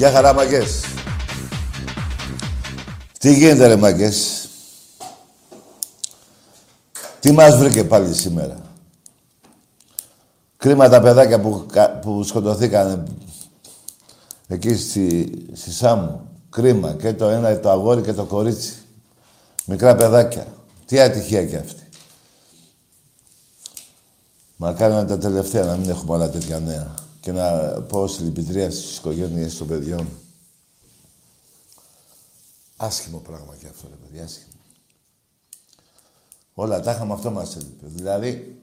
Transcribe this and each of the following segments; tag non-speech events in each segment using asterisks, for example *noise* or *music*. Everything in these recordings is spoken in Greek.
Γεια χαρά, μαγκές. Τι γίνεται, ρε μαγκές. Τι μας βρήκε πάλι σήμερα; Κρίμα τα παιδάκια που, που σκοτωθήκαν εκεί στη, στη Σάμου. Κρίμα. Και το ένα το αγόρι και το κορίτσι. Μικρά παιδάκια. Τι ατυχία κι αυτή. Μα κάνανε τα τελευταία να μην έχουμε άλλα τέτοια νέα και να πω συλληπιτρία στις οικογένειες των παιδιών. Άσχημο πράγμα και αυτό, ρε παιδιά, άσχημο. Όλα τα είχαμε, αυτό μας έλειπε. Δηλαδή,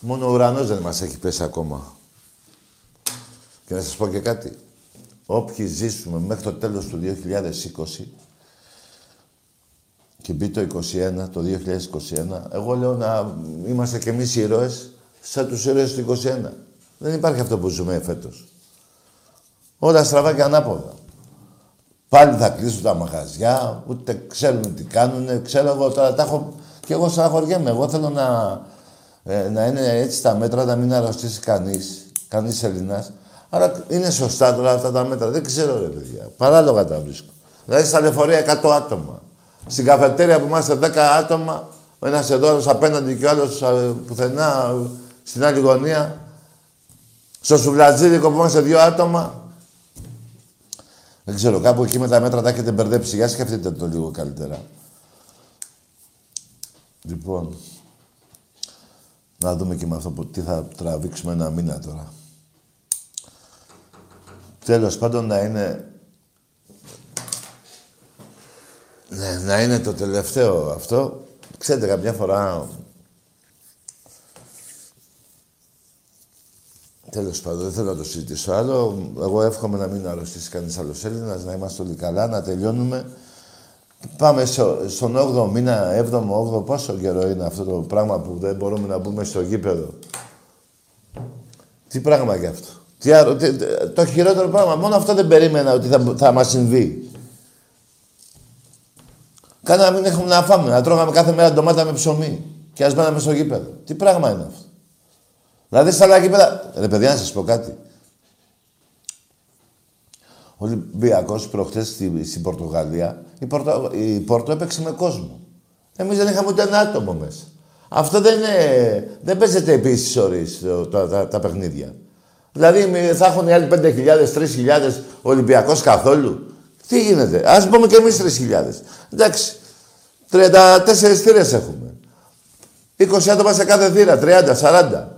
μόνο ο ουρανός δεν μας έχει πέσει ακόμα. Και να σας πω και κάτι. Όποιοι ζήσουμε μέχρι το τέλος του 2020 και μπει το 2021, το 2021, εγώ λέω να είμαστε κι εμείς ήρωες σαν τους ήρωες του 2021. Δεν υπάρχει αυτό που ζούμε φέτος. Όλα στραβά και ανάποδα. Πάλι θα κλείσουν τα μαγαζιά, ούτε ξέρουν τι κάνουν. Ξέρω εγώ τώρα τα έχω. Και εγώ στεναχωριέμαι. Εγώ θέλω να, ε, να είναι έτσι τα μέτρα, να μην αρρωστήσει κανείς, κανείς Έλληνας. Αλλά είναι σωστά τώρα αυτά τα μέτρα. Δεν ξέρω, ρε παιδιά. Παράλογα τα βρίσκω. Δηλαδή στα λεωφορεία 100 άτομα. Στην καφετέρια που είμαστε 10 άτομα, ο ένας εδώ, απέναντι και ο άλλος ε, πουθενά στην άλλη γωνία. Στο σουβλατζίδικο που είμαστε δύο άτομα. Δεν ξέρω, κάπου εκεί με τα μέτρα τα έχετε μπερδέψει. Για σκεφτείτε το λίγο καλύτερα. Λοιπόν, να δούμε και με αυτό που τι θα τραβήξουμε ένα μήνα τώρα. Τέλος πάντων να είναι... Ναι, να είναι το τελευταίο αυτό. Ξέρετε, κάποια φορά Τέλος πάντων, δεν θέλω να το συζητήσω άλλο. Εγώ εύχομαι να μην αρρωστήσει κανείς άλλος Έλληνας, να είμαστε όλοι καλά, να τελειώνουμε. Πάμε στο, στον 8ο μήνα, 7ο, 8ο, πόσο καιρό είναι αυτό το πράγμα που δεν μπορούμε να μπούμε στο γήπεδο; Τι πράγμα γι' αυτό; Τι, το χειρότερο πράγμα. Μόνο αυτό δεν περίμενα ότι θα, θα μας συμβεί. Κάνα να μην έχουμε να φάμε, να τρώγαμε κάθε μέρα ντομάτα με ψωμί. Και ας μέναμε στο γήπεδο. Τι πράγμα είναι αυτό; Δηλαδή στα άλλα γήπεδα... Ρε παιδιά, να σας πω κάτι. Ο Ολυμπιακός προχθές στη, στην Πορτογαλία, η Πορτο, η Πορτο έπαιξε με κόσμο. Εμείς δεν είχαμε ούτε ένα άτομο μέσα. Αυτό δεν, είναι, δεν παίζεται επίσης ώρες τα, τα, τα, παιχνίδια. Δηλαδή θα έχουν οι άλλοι 5.000, 3.000 Ολυμπιακός καθόλου. Τι γίνεται. Ας πούμε και εμείς 3.000. Εντάξει. 34 θύρες έχουμε. 20 άτομα σε κάθε θύρα. 30, 40.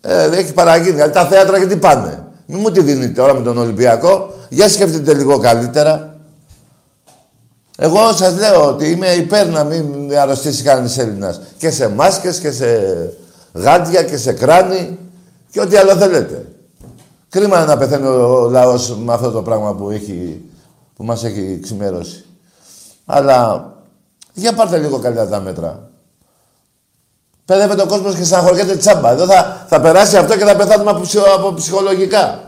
Ε, έχει παραγίνει. Δηλαδή τα θέατρα γιατί πάνε; Μην μου τη δίνετε τώρα με τον Ολυμπιακό. Για σκεφτείτε λίγο καλύτερα. Εγώ σας λέω ότι είμαι υπέρ να μην αρρωστήσει κανείς Έλληνας. Και σε μάσκες και σε γάντια και σε κράνη και ό,τι άλλο θέλετε. Κρίμα να πεθαίνει ο λαός με αυτό το πράγμα που, έχει, που μας έχει ξημερώσει. Αλλά για πάρτε λίγο καλύτερα τα μέτρα. Παιδεύεται ο κόσμος και στεναχωριέται τσάμπα. Εδώ θα, θα περάσει αυτό και θα πεθάνουμε από, από ψυχολογικά.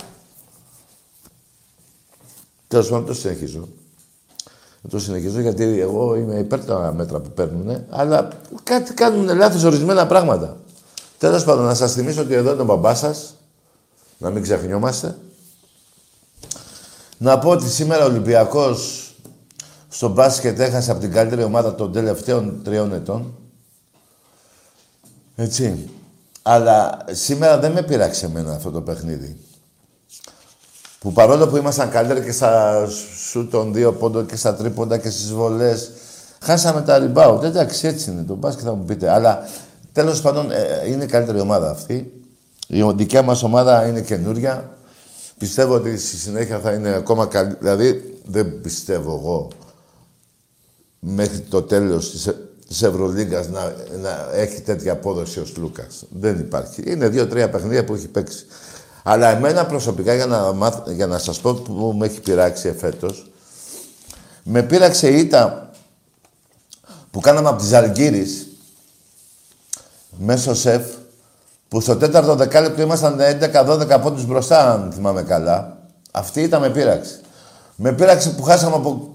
Τέλος πάντων, το συνεχίζω. Το συνεχίζω γιατί εγώ είμαι υπέρ τα μέτρα που παίρνουν, αλλά κάτι κάνουν λάθος ορισμένα πράγματα. Τέλος πάντων, να σας θυμίσω ότι εδώ είναι ο μπαμπάς σας, να μην ξεχνιόμαστε. Να πω ότι σήμερα ο Ολυμπιακός στο μπάσκετ έχασε από την καλύτερη ομάδα των τελευταίων τριών ετών. Έτσι. Αλλά σήμερα δεν με πειράξε εμένα αυτό το παιχνίδι. Που παρόλο που ήμασταν καλύτεροι και στα σου των δύο πόντων και στα τρίποντα και στις βολές, χάσαμε τα rebound. Εντάξει, έτσι είναι το μπάσκετ θα μου πείτε. Αλλά τέλος πάντων ε, είναι η καλύτερη ομάδα αυτή. Η δικιά μας ομάδα είναι καινούρια. Πιστεύω ότι στη συνέχεια θα είναι ακόμα καλύτερη. Δηλαδή δεν πιστεύω εγώ μέχρι το τέλος της, της Ευρωλίγκας να, να έχει τέτοια απόδοση ο Λούκας. Δεν υπάρχει. Είναι δύο-τρία παιχνίδια που έχει παίξει. Αλλά εμένα προσωπικά, για να, μάθ, για να σας πω που με έχει πειράξει εφέτος, με πείραξε η ήττα που κάναμε από τις Αλγύρης μέσω σεφ, που στο τέταρτο δεκάλεπτο ήμασταν 11-12 πόντους μπροστά, αν θυμάμαι καλά. Αυτή ήταν με πείραξε. Με πείραξε που χάσαμε από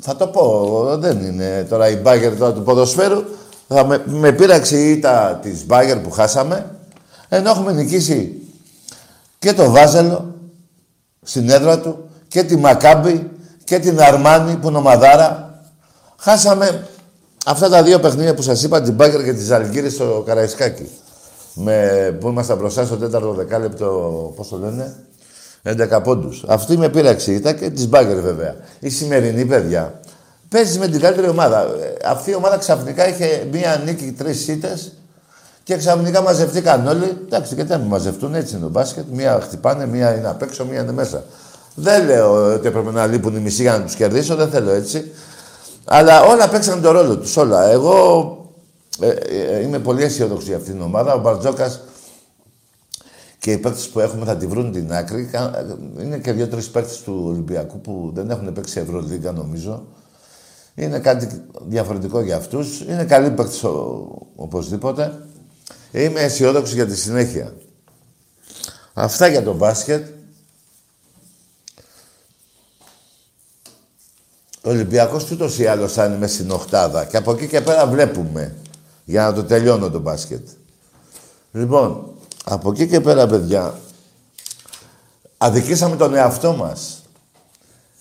θα το πω, δεν είναι τώρα η μπάγκερ τώρα του ποδοσφαίρου. Θα με, με πείραξε η ήττα της μπάγκερ που χάσαμε, ενώ έχουμε νικήσει και το Βάζελο στην έδρα του και τη Μακάμπη και την Αρμάνη που είναι ομαδάρα. Χάσαμε αυτά τα δύο παιχνίδια που σας είπα, την Μπάγκερ και τη Ζαλγκύρη στο Καραϊσκάκι. Με, που ήμασταν μπροστά στο τέταρτο δεκάλεπτο, πώς το λένε, 11 πόντους. Αυτή με πείραξε ήταν και της μπάγκερ βέβαια. Η σημερινή παιδιά παίζει με την καλύτερη ομάδα. Ε, αυτή η ομάδα ξαφνικά είχε μία νίκη, τρεις ήττες και ξαφνικά μαζευτήκαν όλοι. Εντάξει, και δεν μαζευτούν, έτσι είναι το μπάσκετ. Μία χτυπάνε, μία είναι απ' έξω, μία είναι μέσα. Δεν λέω ότι έπρεπε να λείπουν οι μισοί για να τους κερδίσω, δεν θέλω έτσι. Αλλά όλα παίξαν τον ρόλο τους, όλα. Εγώ ε, ε, είμαι πολύ αισιόδοξη για αυτήν την ομάδα. Ο Μπαρτζόκας και οι παίκτες που έχουμε θα τη βρουν την άκρη. Είναι και δύο-τρεις παίκτες του Ολυμπιακού που δεν έχουν παίξει Ευρωλίγκα, νομίζω. Είναι κάτι διαφορετικό για αυτούς. Είναι καλή παίκτες οπωσδήποτε. Είμαι αισιόδοξος για τη συνέχεια. Αυτά για το μπάσκετ. Ο Ολυμπιακός τούτος ή άλλως θα είναι μέσα στην οχτάδα. Και από εκεί και πέρα βλέπουμε. Για να το τελειώνω το μπάσκετ. Λοιπόν, από εκεί και πέρα, παιδιά, αδικήσαμε τον εαυτό μας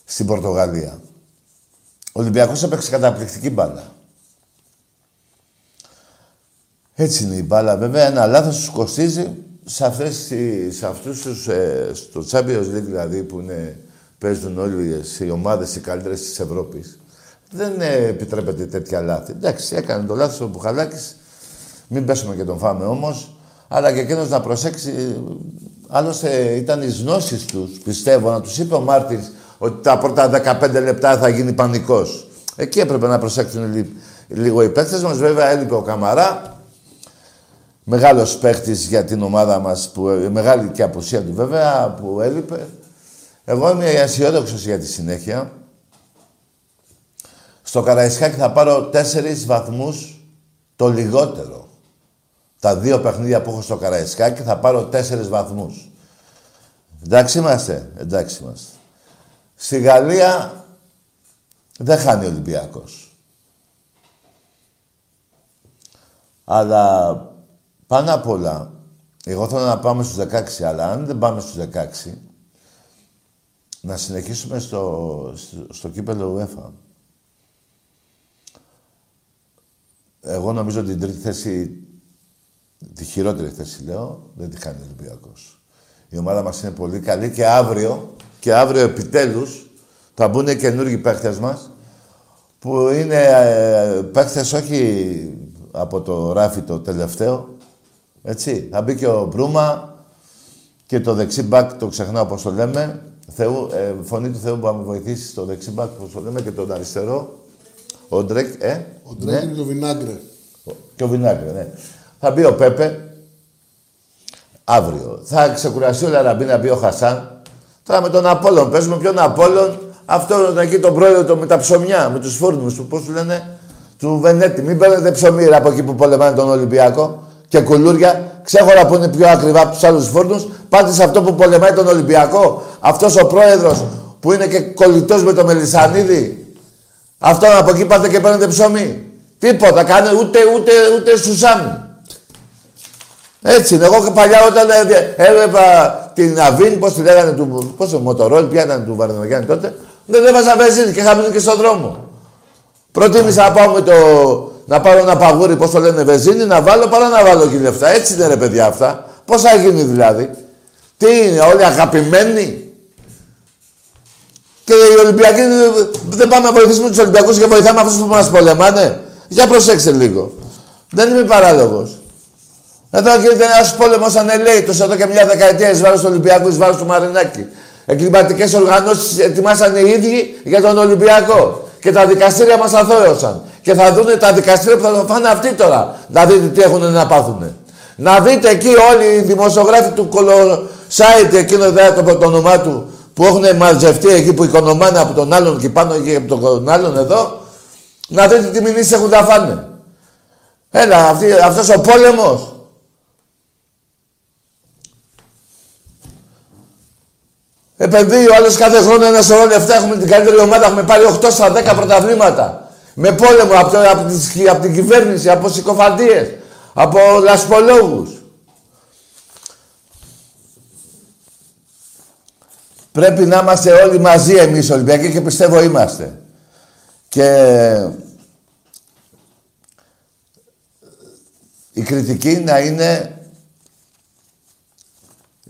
στην Πορτογαλία. Ο Ολυμπιακός έπαιξε καταπληκτική μπάλα. Έτσι είναι η μπάλα. Βέβαια, ένα λάθος τους κοστίζει σε, αυτές, σε αυτούς τους, ε, στο Champions League δηλαδή, που είναι, παίζουν όλοι οι ομάδες οι καλύτερες της Ευρώπης. Δεν ε, επιτρέπεται τέτοια λάθη. Εντάξει, έκανε το λάθος ο Μπουχαλάκης. Μην πέσουμε και τον φάμε όμως αλλά και εκείνος να προσέξει. Άλλωστε ήταν οι γνώσει τους, πιστεύω, να τους είπε ο Μάρτιν ότι τα πρώτα 15 λεπτά θα γίνει πανικός. Εκεί έπρεπε να προσέξουν λίγο οι παίκτες μας. Βέβαια έλειπε ο Καμαρά. Μεγάλος παίχτης για την ομάδα μας, μεγάλη και απουσία του βέβαια που έλειπε. Εγώ είμαι αισιόδοξος για τη συνέχεια. Στο Καραϊσκάκι θα πάρω τέσσερις βαθμούς το λιγότερο. Τα δύο παιχνίδια που έχω στο Καραϊσκάκι θα πάρω τέσσερις βαθμούς. Εντάξει είμαστε. Εντάξει είμαστε. Στη Γαλλία δεν χάνει ο Ολυμπιακός. Αλλά πάνω απ' όλα, εγώ θέλω να πάμε στους 16, αλλά αν δεν πάμε στους 16, να συνεχίσουμε στο, στο, στο κύπελο UEFA. Εγώ νομίζω ότι την τρίτη θέση, τη χειρότερη θέση λέω, δεν τη χάνει ο Ολυμπιακός. Η ομάδα μας είναι πολύ καλή και αύριο, και αύριο επιτέλους, θα μπουν καινούργιοι παίχτες μας, που είναι ε, παίχτες όχι από το ράφι το τελευταίο, έτσι. Θα μπει και ο Μπρούμα και το δεξί μπακ, το ξεχνάω όπως το λέμε. Θεού, ε, φωνή του Θεού που θα με βοηθήσει στο δεξί μπακ, όπως το λέμε, και τον αριστερό. Ο Ντρέκ, ε. Ο Ντρέκ ναι. και ο Βινάγκρε. Και ο Βινάγκρε, ναι. Θα μπει ο Πέπε, αύριο. Θα ξεκουραστεί ο Λαραμπή να μπει ο Χασάν. Τώρα με τον Απόλλων, παίζουμε ποιον Απόλλων, αυτό εκεί τον πρόεδρο το, με τα ψωμιά, με τους φούρνους του, πώς του λένε, του Βενέτη. Μην παίρνετε ψωμί από εκεί που πολεμάνε τον Ολυμπιακό και κουλούρια. Ξέχωρα που είναι πιο ακριβά από τους άλλους φούρνους. Πάτε σε αυτό που πολεμάει τον Ολυμπιακό. Αυτός ο πρόεδρος που είναι και κολλητός με το Μελισανίδη. Αυτό από εκεί πάτε και παίρνετε ψωμί. Τίποτα, κάνε ούτε, ούτε, ούτε σουσάμι. Έτσι είναι. Εγώ και παλιά όταν έβλεπα την Αβίν, πώς τη λέγανε του. Πώς το Μοτορόλ, ποια ήταν του Βαρδινογιάννη τότε. Δεν έβαζα βενζίνη και είχα μείνει και στον δρόμο. Προτίμησα να πάω με το, να πάρω ένα παγούρι, πώς το λένε, βενζίνη, να βάλω παρά να βάλω και λεφτά. Έτσι είναι ρε παιδιά αυτά. Πώς θα γίνει δηλαδή. Τι είναι, όλοι αγαπημένοι. Και οι Ολυμπιακοί δεν πάμε να βοηθήσουμε τους Ολυμπιακούς και βοηθάμε αυτούς που μας πολεμάνε. Για προσέξτε λίγο. Δεν είμαι παράλογος. Εδώ γίνεται ένα πόλεμο ανελέητο εδώ και μια δεκαετία εις βάρος του Ολυμπιακού, εις βάρος του Μαρινάκη. Εγκληματικές οργανώσεις ετοιμάσαν οι ίδιοι για τον Ολυμπιακό. Και τα δικαστήρια μας αθώωσαν. Και θα δουν τα δικαστήρια που θα το φάνε αυτοί τώρα. Να δείτε τι έχουν να πάθουν. Να δείτε εκεί όλοι οι δημοσιογράφοι του κολοσάιτ, εκείνο εδώ το, το όνομά του, που έχουν μαζευτεί εκεί που οικονομάνε από τον άλλον και πάνω και από τον άλλον εδώ, να δείτε τι μηνύσεις έχουν τα φάνε. Έλα, αυτή, αυτός ο πόλεμος. Επενδύει ο άλλος κάθε χρόνο ένα σωρό λεφτά. Έχουμε την καλύτερη ομάδα. Έχουμε πάρει 8 στα 10 πρωταβλήματα. Με πόλεμο από, το, από, από την κυβέρνηση, από συκοφαντίες, από λασπολόγους. Πρέπει να είμαστε όλοι μαζί εμείς Ολυμπιακοί και πιστεύω είμαστε. Και η κριτική να είναι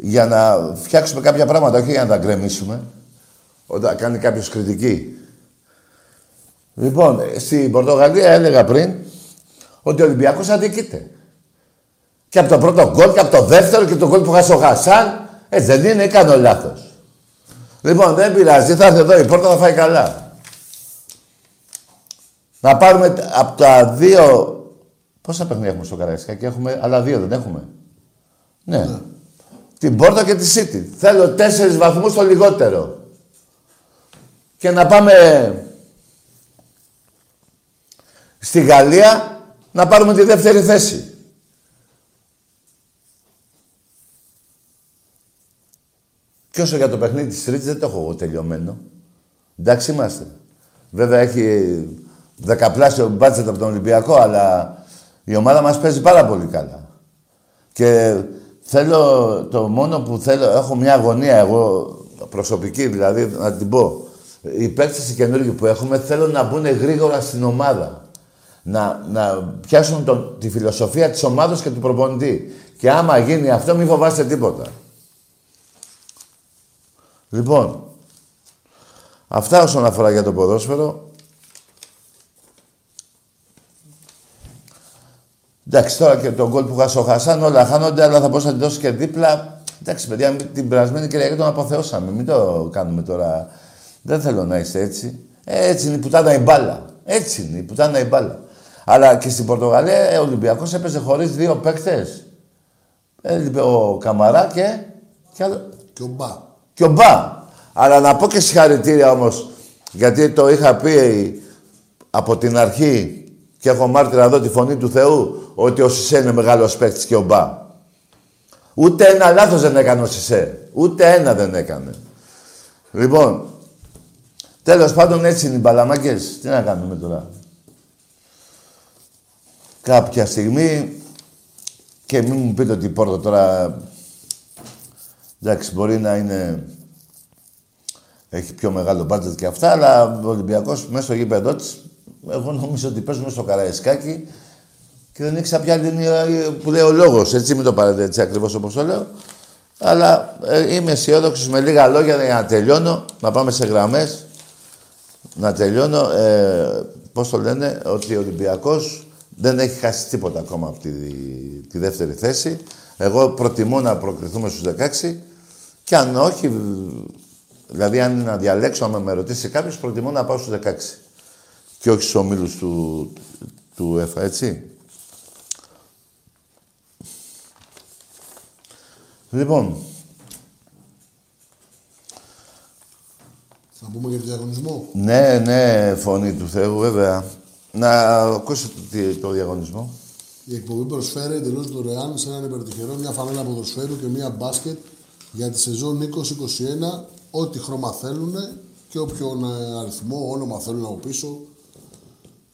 για να φτιάξουμε κάποια πράγματα, όχι για να τα γκρεμίσουμε. Όταν κάνει κάποιος κριτική. Λοιπόν, στην Πορτογαλία έλεγα πριν ότι ο Ολυμπιακός αδικείται. Και από το πρώτο γκολ και από το δεύτερο και το γκολ που χάσει ο Χασάν, έτσι δεν είναι, κάνω λάθος. Λοιπόν, δεν πειράζει, θα έρθει εδώ η πόρτα θα φάει καλά. Να πάρουμε από τα δύο... Πόσα παιχνίδια έχουμε στο Καραϊσκάκι, έχουμε, άλλα δύο δεν έχουμε. Ναι. Ναι. Την πόρτα και τη City. Θέλω τέσσερις βαθμούς το λιγότερο. Και να πάμε στη Γαλλία να πάρουμε τη δεύτερη θέση. Και όσο για το παιχνίδι της Τρίτης δεν το έχω εγώ τελειωμένο. Εντάξει είμαστε. Βέβαια έχει δεκαπλάσιο μπάτσετ από τον Ολυμπιακό, αλλά η ομάδα μας παίζει πάρα πολύ καλά. Και θέλω, το μόνο που θέλω, έχω μια αγωνία εγώ, προσωπική δηλαδή, να την πω. Οι παίκτες οι καινούργοι που έχουμε θέλω να μπουν γρήγορα στην ομάδα να, να πιάσουν τον, τη φιλοσοφία της ομάδας και του προπονητή. Και άμα γίνει αυτό, μην φοβάστε τίποτα. Λοιπόν, αυτά όσον αφορά για το ποδόσφαιρο. Εντάξει, τώρα και τον γκολ που χάσε ο Χασάν, όλα χάνονται, αλλά θα μπορούσα να την δώσει και δίπλα. Εντάξει, παιδιά, την περασμένη Κυριακή τον αποθεώσαμε. Μην το κάνουμε τώρα. Δεν θέλω να είστε έτσι. Έτσι είναι η πουτάνα η μπάλα. Έτσι είναι η πουτάνα η μπάλα. Αλλά και στην Πορτογαλία ο Ολυμπιακός έπαιζε χωρίς δύο παίκτες. Έλειπε ο Καμαρά και... Και, άλλο... και ο Μπα. Και ο Μπα. Αλλά να πω και συγχαρητήρια όμως, γιατί το είχα πει από την αρχή Και έχω μάρτυρα εδώ τη φωνή του Θεού ότι ο Σισε είναι μεγάλος παίκτης και ο Μπα. Ούτε ένα λάθος δεν έκανε ο Σισε. Ούτε ένα δεν έκανε. Λοιπόν, τέλος πάντων έτσι είναι οι μπαλαμάκες. Τι να κάνουμε τώρα. Κάποια στιγμή και μην μου πείτε ότι η Πόρτο τώρα... Εντάξει, μπορεί να είναι... Έχει πιο μεγάλο μπάτζετ και αυτά, αλλά ο Ολυμπιακός μέσα στο γήπεδό της, εγώ νομίζω ότι παίζουμε στο Καραϊσκάκι και δεν ήξερα ποια είναι που λέει ο λόγος, έτσι μην το πάρετε έτσι ακριβώς όπως το λέω. Αλλά ε, είμαι αισιόδοξος με λίγα λόγια για να τελειώνω, να πάμε σε γραμμές. Να τελειώνω, ε, πώς το λένε, ότι ο Ολυμπιακός δεν έχει χάσει τίποτα ακόμα από τη, τη δεύτερη θέση. Εγώ προτιμώ να προκριθούμε στους 16 και αν όχι, δηλαδή αν να διαλέξω, αν με ρωτήσει κάποιος, προτιμώ να πάω στους 16 και όχι στους ομίλους του, του ΕΦΑ, έτσι. Λοιπόν. Θα πούμε για το διαγωνισμό; Ναι, ναι, φωνή του Θεού, βέβαια. Να ακούσετε το διαγωνισμό. Η εκπομπή προσφέρει εντελώς δωρεάν σε έναν υπερτυχερό μια φανέλα ποδοσφαίρου και μια μπάσκετ για τη σεζόν 2021. Ό,τι χρώμα θέλουν και όποιον ε, αριθμό, όνομα θέλουν από πίσω.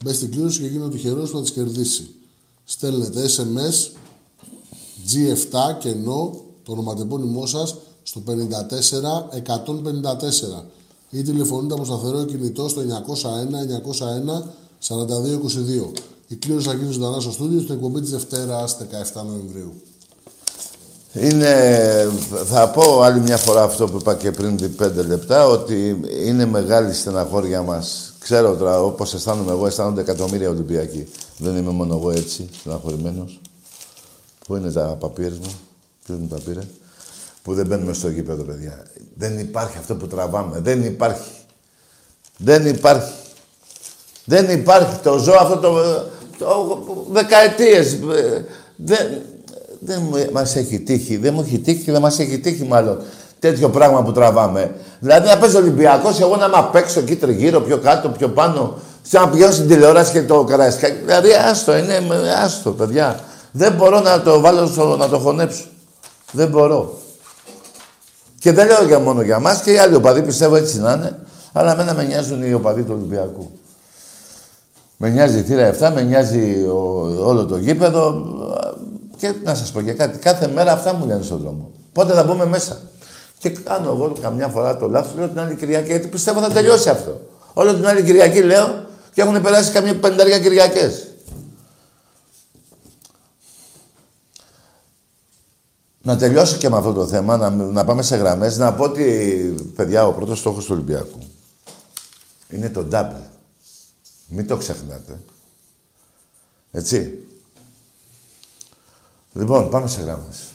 Μπες στην κλήρωση και γίνει ο τυχερό που θα τις κερδίσει. Στέλνετε SMS G7 και ενώ το ονοματεπώνυμό σας στο 54 154 ή τηλεφωνείτε από σταθερό κινητό στο 901 901 4222. Η κλήρωση θα γίνει ζωντανά στο στούντιο στην εκπομπή της Δευτέρας 17 Νοεμβρίου. Είναι, θα πω άλλη μια φορά αυτό που είπα και πριν 5 λεπτά, ότι είναι μεγάλη στεναχώρια μας. Ξέρω τώρα, όπως αισθάνομαι εγώ, αισθάνονται εκατομμύρια Ολυμπιακοί. Δεν είμαι μόνο εγώ έτσι, στεναχωρημένος. Πού είναι τα παπίρες μου, ποιος μου τα πήρε. Που δεν μπαίνουμε στο γήπεδο, παιδιά. Δεν υπάρχει αυτό που τραβάμε. Δεν υπάρχει. Δεν υπάρχει. Δεν υπάρχει. Το ζω αυτό το... το δεκαετίες. Δεν, δεν μας έχει τύχει. Δεν μου έχει τύχει και δεν μας έχει τύχει μάλλον τέτοιο πράγμα που τραβάμε. Δηλαδή να παίζει Ολυμπιακός, εγώ να είμαι απ' έξω εκεί τριγύρω, πιο κάτω, πιο πάνω, σαν να πηγαίνω στην τηλεόραση και το καραϊσκάκι. Δηλαδή άστο, είναι άστο, παιδιά. Δεν μπορώ να το βάλω στο, να το χωνέψω. Δεν μπορώ. Και δεν λέω για μόνο για μας και οι άλλοι οπαδοί πιστεύω έτσι να είναι. Αλλά εμένα με νοιάζουν οι οπαδοί του Ολυμπιακού. Με νοιάζει η θύρα 7, με νοιάζει όλο το γήπεδο. Και να σας πω και κάτι, κάθε μέρα αυτά μου λένε στον δρόμο. Πότε θα μπούμε μέσα. Και κάνω εγώ καμιά φορά το λάθος, λέω την άλλη Κυριακή, γιατί πιστεύω θα τελειώσει αυτό. Όλο την άλλη Κυριακή λέω και έχουν περάσει καμιά πενταριά Κυριακές. Να τελειώσω και με αυτό το θέμα, να, να πάμε σε γραμμές, να πω ότι, παιδιά, ο πρώτος στόχος του Ολυμπιακού είναι το double. Μην το ξεχνάτε. Έτσι. Λοιπόν, πάμε σε γράμμες.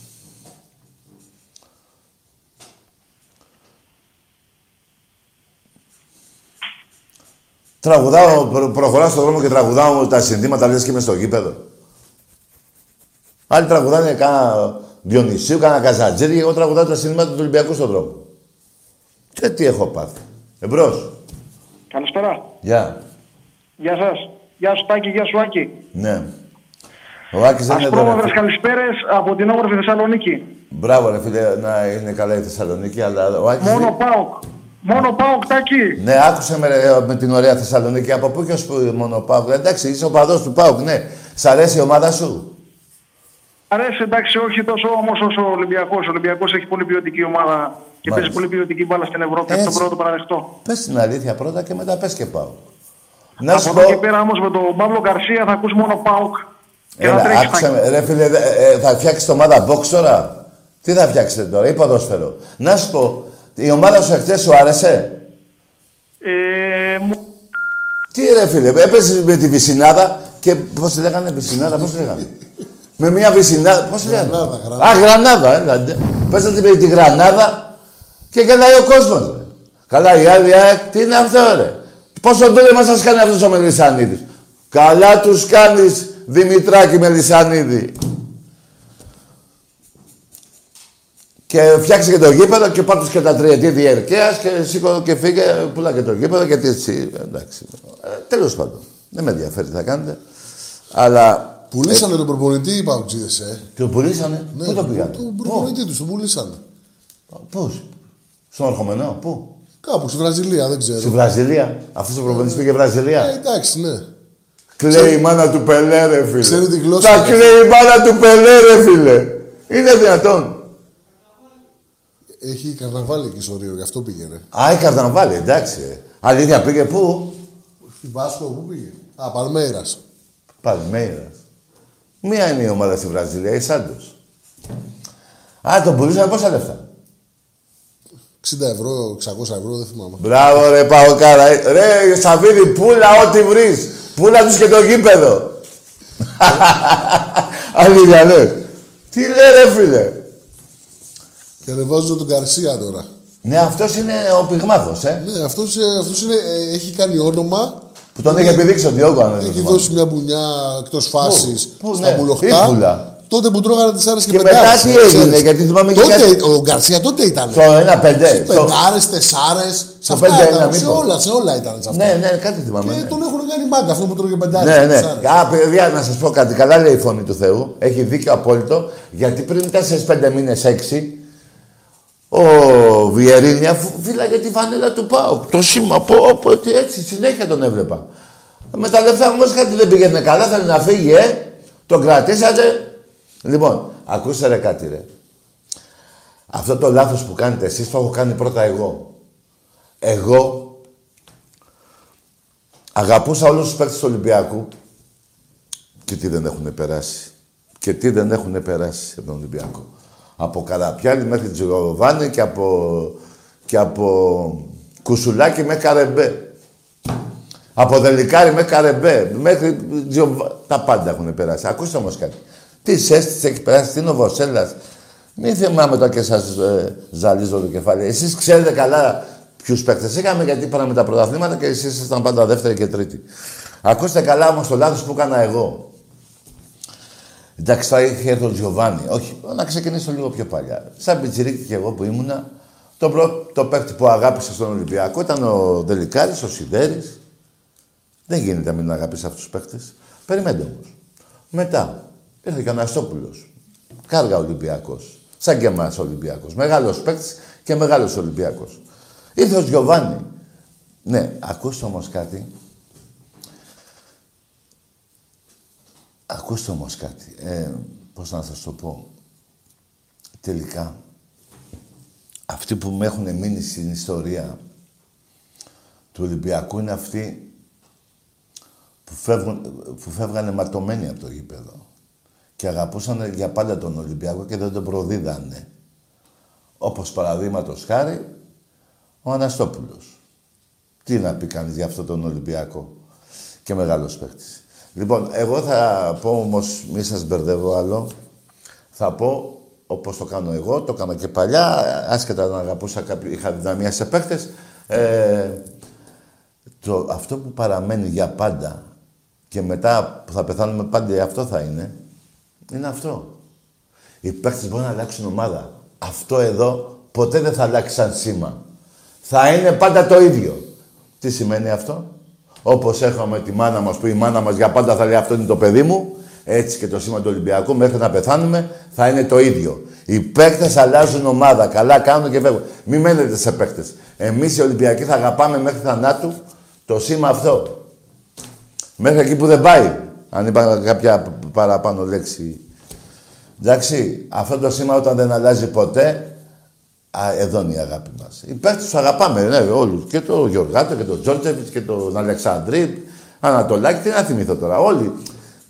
Τραγουδάω, προ, προχωράω στον δρόμο και τραγουδάω τα συνθήματα, λες και είμαι στο γήπεδο. Άλλοι τραγουδάνε κάνα Διονυσίου, κάνα Καζατζέρι, εγώ τραγουδάω τα συνθήματα του Ολυμπιακού στον δρόμο. Και τι έχω πάθει. Εμπρός. Καλησπέρα. Γεια. Γεια σας. Γεια σου Τάκη, γεια σου Άκη. Ναι. Ο Άκης δεν είναι εδώ. Ασπρόμαυρες καλησπέρες από την όμορφη Θεσσαλονίκη. Μπράβο ρε φίλε, να είναι καλά η Θεσσαλονίκη, αλλά ο Άκης... Μόνο ΠΑΟΚ. Μόνο ΠΑΟΚ Τάκη. Ναι, άκουσε με, ρε, με την ωραία Θεσσαλονίκη. Από πού και ως που μόνο ΠΑΟΚ. Εντάξει, είσαι ο παδός του ΠΑΟΚ, ναι. Σ' αρέσει η ομάδα σου; Αρέσει εντάξει, όχι τόσο όμως όσο ο Ολυμπιακός. Ο Ολυμπιακός έχει πολύ ποιοτική ομάδα και παίζει πολύ ποιοτική μπάλα στην Ευρώπη. Αυτό Έτσι. πρώτο παραδεχτώ. Πες την αλήθεια πρώτα και μετά πες και ΠΑΟΚ. Να Από σου εδώ πω... και πέρα όμως με τον Παύλο Γκαρσία θα ακούς μόνο ΠΑΟΚ. Και θα Έλα, τρέχεις άκουσε με. Ρε φίλε, ε, ε, θα φτιάξεις ομάδα box τώρα; Τι θα φτιάξετε τώρα, ή ποδόσφαιρο; Να σου πω, η ομάδα σου εχθές σου άρεσε; Ε, μου- Τι ρε φίλε, έπαιζες με τη Βυσινάδα και πώς τη λέγανε Βυσινάδα, πώς τη λέγανε; με μια Βυσινάδα, πώς τη λέγανε; Γρανάδα, γρανάδα. Α, Γρανάδα, έλατε. Παίζατε με τη Γρανάδα και γελάει ο κόσμος. Ρε. Καλά, η άλλη ΑΕΚ, τι είναι αυτό ρε. Πόσο δούλευμα σας κάνει αυτός ο Μελισανίδης. Καλά τους κάνεις, Δημητράκη Μελισανίδη. Και φτιάξε και το γήπεδο και πάρτε και τα τριετή διαρκεία και σήκω και φύγε, πουλά και το γήπεδο και τις έτσι. Εντάξει. Ε, Τέλος πάντων. Δεν με ενδιαφέρει τι θα κάνετε. Αλλά. Πουλήσανε τον προπονητή οι παουτζίδες, ε. Το πουλήσανε; Ναι, Πού το πήγανε; Τον Πού. προπονητή τους, τον πουλήσανε. Πού. Στον Ορχομενό. Πού; Κάπου στη Βραζιλία, δεν ξέρω. Στη Βραζιλία; Αυτό ο προπονητής πήγε Ε, Βραζιλία. εντάξει, ναι. Κλαίει η μάνα του Πελέ, ρε φίλε. Ξέρει τη γλώσσα. Τα κλαίει η μάνα του Πελέ, ρε φίλε. Είναι δυνατόν. Έχει καρναβάλι εκεί στο Ρίο, γι' αυτό πήγαινε. Α, η καρναβάλι, εντάξει. ε. Αλήθεια, πήγε πού; Στη Βάσκο, πού πήγε; Α, Παλμέιρας. Παλμέιρας. Μία είναι η ομάδα στη Βραζιλία, η Σάντος. Α, τον πουλήσανε πόσα λεφτά; 60 ευρώ, 600 ευρώ, δεν θυμάμαι. Μπράβο ρε Παοκάρα. Ε, Ρε Σαββίδη, πούλα ό,τι βρεις. Πούλα τους και το γήπεδο. *laughs* Αλήθεια, ναι. Τι λέει ρε φίλε. Και ανεβάζω τον Καρσία τώρα. Ναι, αυτός είναι ο πυγμάχος, ε. Ναι, αυτός, ε, αυτός είναι, ε, έχει κάνει όνομα. Που τον είχε επιδείξει ο Διόγκο, αν δεν Έχει θυμάμαι. δώσει μια μπουνιά εκτός φάσης Πού, στα ναι, μουλοχτά. ύπουλα. Τότε που τρώγανε τις άρε και, Και πεντάρες, μετά τι ε, έγινε, ξέρεις. γιατί θυμάμαι και τότε, κάτι- Ο Γκαρσία τότε ήταν. Στο ένα πεντέ. στο- Πεντάρες, τεσσάρες. Σε Στο αυτά πέντε ένα, ήταν. Σε μήπως. όλα, σε όλα ήταν σε αυτά. Ναι, ναι, κάτι θυμάμαι. Και ναι. τον έχουν κάνει μάγκα αυτό που τρώγε πεντάρες. Ναι, ναι. Α, παιδιά, να σας πω κάτι. Καλά λέει η φωνή του Θεού. Έχει δίκιο απόλυτο. Γιατί πριν 4-5 μήνες, 6, ο Βιερίνια φου- φύλαγε τη φανέλα του Πάου. Το σήμα, πω, πω, ότι έτσι συνέχεια τον έβλεπα. Με τα λεφτά όμως κάτι δεν πήγαινε καλά, θέλει να φύγει, ε. Τον κρατήσατε. Λοιπόν, ακούστε ρε κάτι, ρε. Αυτό το λάθος που κάνετε εσείς το έχω κάνει πρώτα εγώ. Εγώ αγαπούσα όλους τους παίκτες του Ολυμπιακού και τι δεν έχουν περάσει. Και τι δεν έχουν περάσει από τον Ολυμπιακό. Από Καραπιάλη μέχρι Τζιροβάνη και από, και από Κουσουλάκη μέχρι Καρεμπέ. Από Δελικάρη μέχρι Καρεμπέ. Μέχρι Τζιοβα... Τα πάντα έχουν περάσει. Ακούστε όμως κάτι. Τι Σέστης έχει περάσει, τι Νοβοσέλας. Μην θυμάμαι τώρα και σας ε, ζαλίζω το κεφάλι. Εσείς ξέρετε καλά ποιους παίκτες είχαμε γιατί πήραμε τα πρωταθλήματα και εσείς ήσασταν πάντα δεύτερη και τρίτη. Ακούστε καλά όμως το λάθος που έκανα εγώ. Εντάξει, θα είχε έρθει ο Τζιοβάνι. Όχι, να ξεκινήσω λίγο πιο παλιά. Σαν πιτσιρίκι και εγώ που ήμουνα, το πρώτο παίκτη που αγάπησα στον Ολυμπιακό ήταν ο Δελικάρης, ο Σιδέρης. Δεν γίνεται να μην αγάπησα αυτούς τους παίκτες. Περιμένετε όμως. Μετά ήρθε και ο Αναστόπουλος. Κάργα Ολυμπιακός. Σαν και εμάς Ολυμπιακός. Μεγάλος παίκτης και μεγάλος Ολυμπιακός. Ήρθε ο Τζιοβάνι. Ναι, ακούστε όμως κάτι. Ακούστε όμως κάτι. Ε, πώς να σας το πω. Τελικά, αυτοί που με έχουν μείνει στην ιστορία του Ολυμπιακού είναι αυτοί που, φεύγουν, που φεύγανε ματωμένοι από το γήπεδο και αγαπούσαν για πάντα τον Ολυμπιακό και δεν τον προδίδανε. Όπως παραδείγματος χάρη ο Αναστόπουλος. Τι να πει κανείς για αυτόν τον Ολυμπιακό και μεγάλος παίχτης. Λοιπόν, εγώ θα πω όμως, μη σας μπερδεύω άλλο, θα πω όπως το κάνω εγώ, το έκανα και παλιά, άσχετα να αγαπούσα κάποιο, είχα δυναμία σε παίχτες, ε, το, αυτό που παραμένει για πάντα και μετά που θα πεθάνουμε πάντα αυτό θα είναι, είναι αυτό. Οι παίκτες μπορούν να αλλάξουν ομάδα. Αυτό εδώ ποτέ δεν θα αλλάξει σαν σήμα. Θα είναι πάντα το ίδιο. Τι σημαίνει αυτό; Όπως έχουμε τη μάνα μας που η μάνα μας για πάντα θα λέει αυτό είναι το παιδί μου, έτσι και το σήμα του Ολυμπιακού μέχρι να πεθάνουμε θα είναι το ίδιο. Οι παίκτες αλλάζουν ομάδα. Καλά κάνουν και φεύγουν. Μην μένετε σε παίκτες. Εμείς οι Ολυμπιακοί θα αγαπάμε μέχρι θανάτου το σήμα αυτό. Μέχρι εκεί που δεν πάει. Αν είπα κάποια παραπάνω λέξη. Εντάξει, αυτό το σήμα όταν δεν αλλάζει ποτέ, α, εδώ είναι η αγάπη μας. Οι παίκτες τους αγαπάμε, ναι, όλους. Και τον Γιωργάτο και τον Τζόρτζεβιτς και τον Αλεξανδρίτ, Ανατολάκη, τι να θυμηθώ τώρα. Όλοι,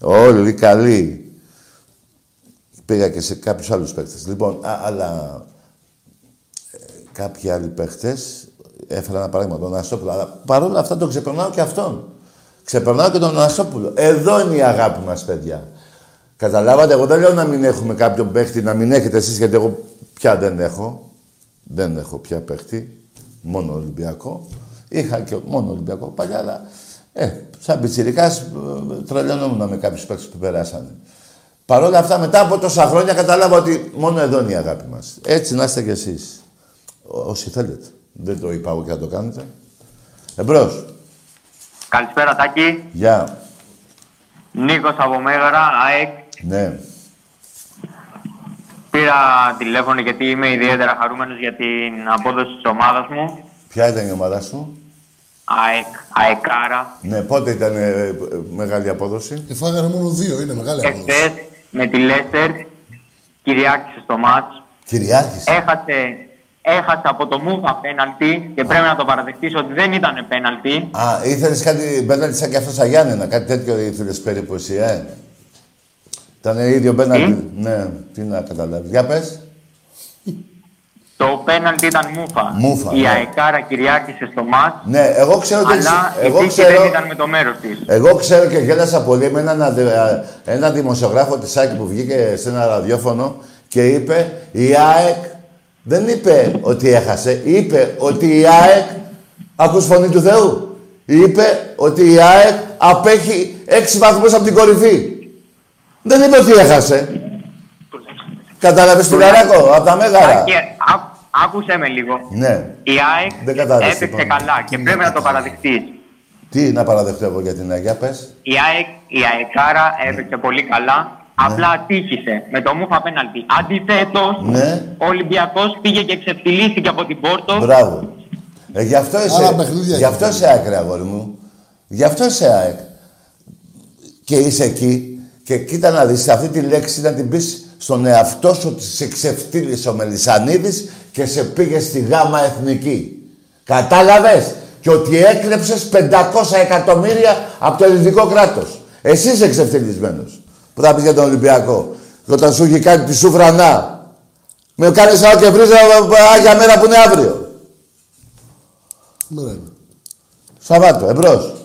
όλοι καλοί. Πήγα και σε κάποιους άλλους παίκτες. Λοιπόν, α, αλλά ε, κάποιοι άλλοι παίκτες, έφερα ένα παράδειγμα, τον Αναστόπουλο, αλλά παρόλα αυτά τον ξεπερνάω και αυτόν. Ξεπερνάω και τον Αναστόπουλο. Εδώ είναι η αγάπη μας, παιδιά. Καταλάβατε, εγώ δεν λέω να μην έχουμε κάποιον παίχτη, να μην έχετε εσείς, γιατί εγώ πια δεν έχω. Δεν έχω πια παίχτη, μόνο Ολυμπιακό. Είχα και μόνο Ολυμπιακό παλιά, αλλά ε, σαν πιτσιρικάς ε, τρελαινόμουν με κάποιους παίχτες που περάσανε. Παρ' όλα αυτά, μετά από τόσα χρόνια κατάλαβα ότι μόνο εδώ είναι η αγάπη μας. Έτσι να είστε κι εσείς. Ό- Όσοι θέλετε. Δεν το είπα εγώ και να το κάνετε. Εμπρός. Καλησπέρα, Τάκη. Γεια. Νίκος από Μέγαρα, ΑΕΚ. Ναι. Πήρα τηλέφωνο γιατί είμαι ιδιαίτερα χαρούμενος για την απόδοση της ομάδας μου. Ποια ήταν η ομάδα σου; ΑΕΚ, ΑΕΚΑΡΑ. Ναι, πότε ήταν ε, ε, μεγάλη απόδοση; Εφάγανε μόνο δύο, είναι μεγάλη απόδοση. Εχθές με τη Λέστερ, κυριάρχησε στο μάτς. Κυριάρχησε; Έχασε, έχασε από το Μούφα πέναλτι και πρέπει να το παραδεχτείς ότι δεν ήταν πέναλτι. Α, ήθελες κάτι πέναλτι σαν και αυτός σαν Γιάννενα. Κάτι τέτοιο ήθελες περίπου εσύ, ε; Ήταν ίδιο πέναλτι. Ναι, τι να καταλάβεις. Για πες. Το πέναλτι ήταν Μούφα. Μούφα, Η ναι. ΑΕΚΑΡΑ κυριάρχησε στο μάτς, Ναι, εγώ ξέρω ότι... αλλά η εγώ τύχη ξέρω... δεν ήταν με το μέρος της. Εγώ ξέρω και γέλασα πολύ με έναν, αντε- έναν δημοσιογράφο της ΑΕΚ που βγήκε σε ένα ραδιόφωνο και είπε η ΑΕΚ δεν είπε ότι έχασε, είπε ότι η ΑΕΚ ακούς φωνή του Θεού. Είπε ότι η ΑΕΚ απέχει έξι βαθμούς από την κορυφή. Δεν είπε ότι έχασε. Κατάλαβες την Αράκο, από τα Μέγαρα. Και ά- άκουσε με λίγο. Ναι. Η ΑΕΚ Δεν κατάλαβες τι έπαιξε είπαμε. καλά και πρέπει να το παραδεχτείς. Τι να παραδεχτώ εγώ για την ΑΕΚ, για πες. Η ΑΕΚ, η ΑΕΚΑΡΑ έπαιξε πολύ καλά. Απλά ατύχησε με το μούφα πέναλτι. Αντιθέτως, Ναι. ο Ολυμπιακός πήγε και ξεφτυλίστηκε από την Πόρτο. Μπράβο. Ε, γι' αυτό είσαι, Άλλα παιχνίδια γι' αυτό είναι. είσαι ΑΕΚ, ρε αγόρι μου. Γι' αυτό είσαι ΑΕΚ. Και είσαι εκεί. Και κοίτα να δεις, αυτή τη λέξη να την πεις στον εαυτό σου ότι σε ξεφτύλισε ο Μελισανίδης και σε πήγε στη γάμα εθνική. Κατάλαβες; Και ότι έκλεψες 500 εκατομμύρια από το ελληνικό κράτος. Εσύ είσαι ξεφτυλισμένος. Που θα πεις για τον Ολυμπιακό. Και όταν σου έχει κάνει τη σουφρανά. Με κάνεις άλλο και βρίζα για μέρα που είναι αύριο. Μέρα είναι. Σαββάτο, εμπρός.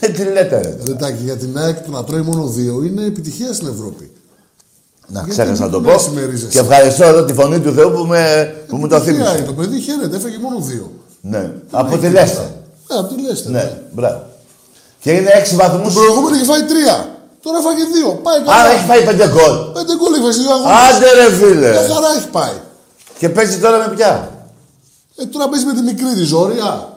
Ε, τι λέτε, ρε. Ρετάκι, για την ΑΕΚ το να τρώει μόνο δύο είναι επιτυχία στην Ευρώπη. Να Γιατί ξέχασα να μην το με πω. συμμερίζεσαι; Και ευχαριστώ εδώ τη φωνή του Θεού που, με, που μου το Επιτυχία είναι. θύμισε. Το παιδί χαίρεται, έφεγε μόνο δύο. Ναι. Από τη έχει Λέστερ. Ναι, από τη Λέστερ. Ναι, μπράβο. Και είναι έξι βαθμούς. Την προηγούμενη είχε φάει τρία. Τώρα έφαγε δύο. Πάει καλά. Άρα έχει φάει πέντε γκολ. Πέντε γκολ έχει φάει σε δύο αγώνες. Άντε ρε φίλε. Μια χαρά έχει πάει. Και παίζει τώρα με ποια; Ε, τώρα παίζει με τη μικρή της Ζόρια.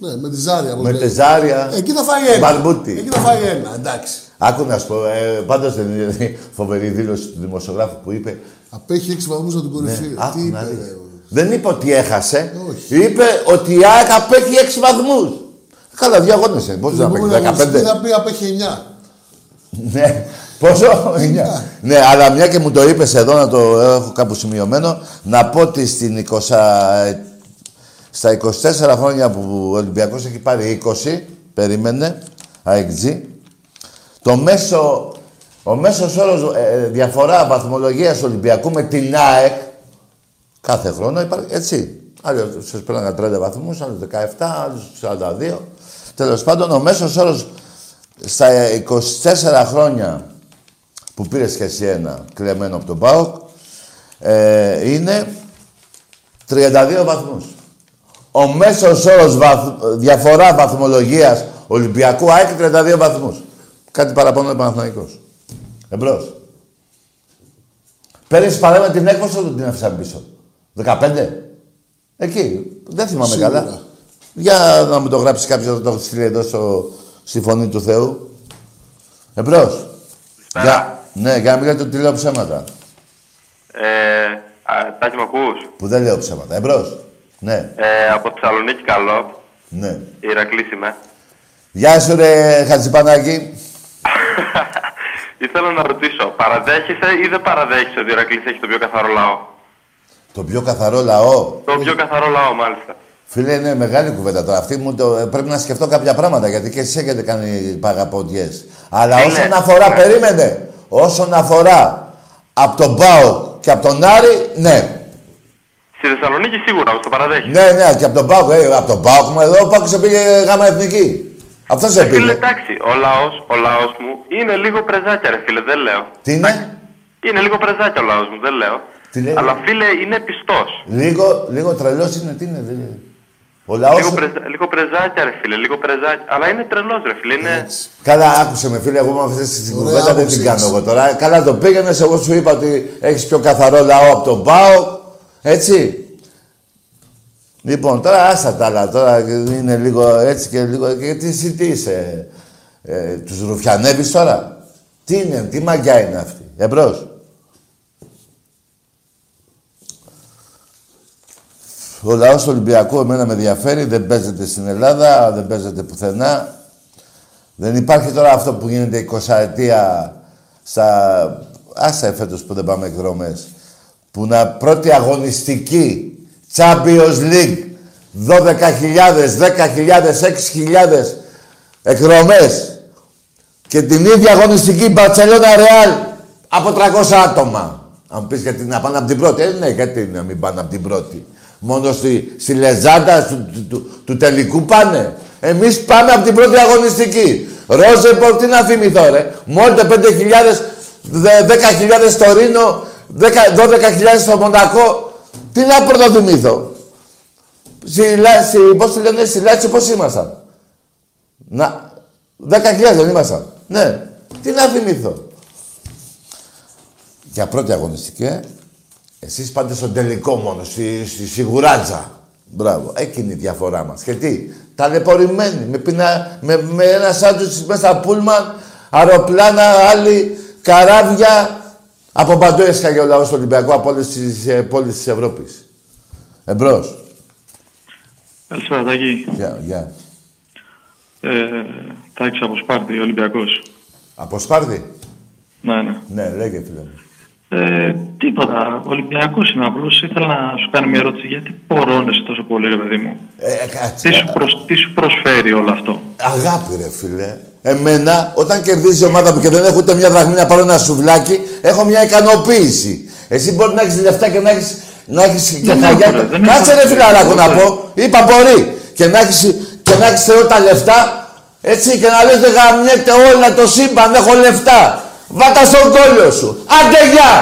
Ναι, με τη Ζάρια. όπως Με λέει. τεζάρια. Εκεί θα φάει ένα. Μπαρμπούτι. Εκεί θα φάει ένα, εντάξει. Άκου να σου πω, ε, πάντως δεν είναι φοβερή δήλωση του δημοσιογράφου που είπε Απέχει 6 βαθμούς από την κορυφή. Ναι, άκου Τι είπε, να δεις. ρε. Δεν είπε ότι έχασε. Όχι. Είπε ότι η ΑΕΚ απέχει 6 βαθμούς. Καλά, δύο αγώνες είναι. Πώς Την να παίξει, επόμενη αγωνιστική 15. θα πει απέχει 9. Ναι. Πόσο, 9. ναι, αλλά μια και μου το είπες εδώ, να το έχω κάπου σημειωμένο, να πω ότι στην 20, στα 24 χρόνια που ο Ολυμπιακός έχει πάρει 20, περίμενε, AXG, το μέσο, ο μέσος όρος ε, διαφορά βαθμολογίας του Ολυμπιακού με την ΑΕΚ, κάθε χρόνο υπάρχει, έτσι. Άλλοι σας πέραν 30 βαθμούς, άλλους 17, άλλους 42. Τέλος πάντων, ο μέσος όρος στα 24 χρόνια που πήρε και εσύ ένα κλεμμένο από τον ΠΑΟΚ ε, είναι 32 βαθμούς. Ο μέσος όρος βαθ, διαφορά βαθμολογίας Ολυμπιακού ΑΕΚ 32 βαθμούς. Κάτι παραπάνω ο Παναθηναϊκός. Εμπρός. Πέρυσι παράδειγμα την έκβαση του την έφτασαν πίσω. 15. Εκεί. Δεν θυμάμαι Σίγουρα. καλά. Για να μου το γράψει κάποιος να το στείλει εδώ στο, στη φωνή του Θεού. Εμπρός. Για, ναι, για να μην λέτε ότι λέω ψέματα. Ε, α, Τάκη μ' ακούς; Που δεν λέω ψέματα. Εμπρός. Ναι, Ε, από Θεσσαλονίκη καλό. ναι. Ηρακλής είμαι. Γεια σου ρε Χατζηπανάκη. *laughs* Ήθελα να ρωτήσω, παραδέχεσαι ή δεν παραδέχεσαι ότι ο Ηρακλής έχει το πιο καθαρό λαό; Το πιο καθαρό λαό; Το πιο καθαρό λαό, μάλιστα. Φίλε, είναι μεγάλη κουβέντα τώρα. Αυτή μου το, ε, πρέπει να σκεφτώ κάποια πράγματα γιατί και εσείς έχετε κάνει παγαποντιές. Αλλά Είναι. όσον αφορά, Ναι. περίμενε. Όσον αφορά από τον Πάο και από τον Άρη, ναι. Στη Θεσσαλονίκη σίγουρα, όμως το παραδέχεσαι. Ναι, ναι, και από τον Πάο. Ε, από τον Πάο μου εδώ, ο Πάο σε πήγε γάμα εθνική. Αυτός σε Φίλε, πήγε. εντάξει, ο λαός, ο λαός μου είναι λίγο πρεζάκια, ρε φίλε, δεν λέω. Τι είναι, Είναι λίγο πρεζάκια ο λαός μου, δεν λέω. Τι λέει; Αλλά φίλε, είναι πιστός. λίγο, λίγο τρελός είναι, τι είναι. δεν- Ο λαός Λίγο, σου- πρεζα... λίγο πρεζάκια, ρε φίλε, λίγο πρεζάκια. Αλλά είναι τρελός, ρε φίλε. Είναι... Καλά, άκουσε με φίλε, εγώ με αυτή την Ωραία κουβέντα δεν άποψη την κάνω έχεις. εγώ τώρα. Καλά το πήγαινες, εγώ σου είπα ότι έχεις πιο καθαρό λαό από τον ΠΑΟ. Έτσι. Λοιπόν, τώρα άστα τα άλλα. Τώρα είναι λίγο έτσι και λίγο. Γιατί εσύ τι είσαι. Ε, τους ρουφιανεύεις τώρα; Τι είναι, τι μαγιά είναι αυτή. Εμπρός; Ο λαός του Ολυμπιακού εμένα με ενδιαφέρει, δεν παίζεται στην Ελλάδα, δεν παίζεται πουθενά. Δεν υπάρχει τώρα αυτό που γίνεται 20 ετία στα... Άσε φέτος που δεν πάμε εκδρομές. Που να πρώτη αγωνιστική Champions League 12.000, 10.000, 6.000 εκδρομές και την ίδια αγωνιστική Μπαρτσελώνα Ρεάλ από 300 άτομα. Αν πεις γιατί να πάνε από την πρώτη. Ε, ναι, γιατί να μην πάνε από την πρώτη. Μόνο στη, στη λεζάντα του, του, του, του τελικού πάνε. Εμείς πάμε από την πρώτη αγωνιστική. Ρόζεπορ, τι να θυμηθώ ρε. Μόλτε 5.000, 10.000 στο Ρήνο, 12.000 στο Μονακό. Τι να πρωτοθυμηθώ. Στη, στη, πώς τη λένε, στη Λάτσι πώς ήμασταν; Να, 10.000 δεν ήμασταν. Ναι. Τι να θυμηθώ; Για πρώτη αγωνιστική, ε. Εσείς πάτε στον τελικό μόνο, στη, στη σιγουράτζα. Μπράβο. Εκείνη η διαφορά μας. Και τι, ταλαιπωρημένοι, με, πεινα, με, με ένα σάντουιτς μέσα στα πούλμαν, αεροπλάνα, άλλοι, καράβια. Από παντού έσκαγε ο λαός του Ολυμπιακού, από όλες τις ε, πόλεις της Ευρώπης. Εμπρός. Καλησπέρα, Τάκη. Γεια, γεια. Ε, Τάκης από Σπάρτη, Ολυμπιακός. Από Σπάρτη; Ναι, ναι. Ναι, λέγε φίλε μου. Ε, τίποτα. Ολυμπιακός είναι απλώς. Ήθελα να σου κάνω μια ερώτηση. Γιατί πορώνεσαι τόσο πολύ, ρε παιδί μου; Ε, κάτσε. Τι σου, προσ- τι σου προσφέρει όλο αυτό; Αγάπη ρε φίλε. Εμένα, όταν κερδίζει η ομάδα μου και δεν έχω ούτε μια δραχμή να πάρω ένα σουβλάκι, έχω μια ικανοποίηση. Εσύ μπορεί να έχεις λεφτά και να έχεις να έχεις και Δεν χαγιά. έχω, ρε, δεν Κάτσε έχω. ρε φιλαράκο να Δεν πω. Είπα μπορεί. Και να έχεις και να έχεις θεό τα λεφτά. Έτσι και να λες δεν γαμιέται όλα το σύμπαν, έχω λεφτά. Βάτα στον κόλλο σου. Άντε γεια.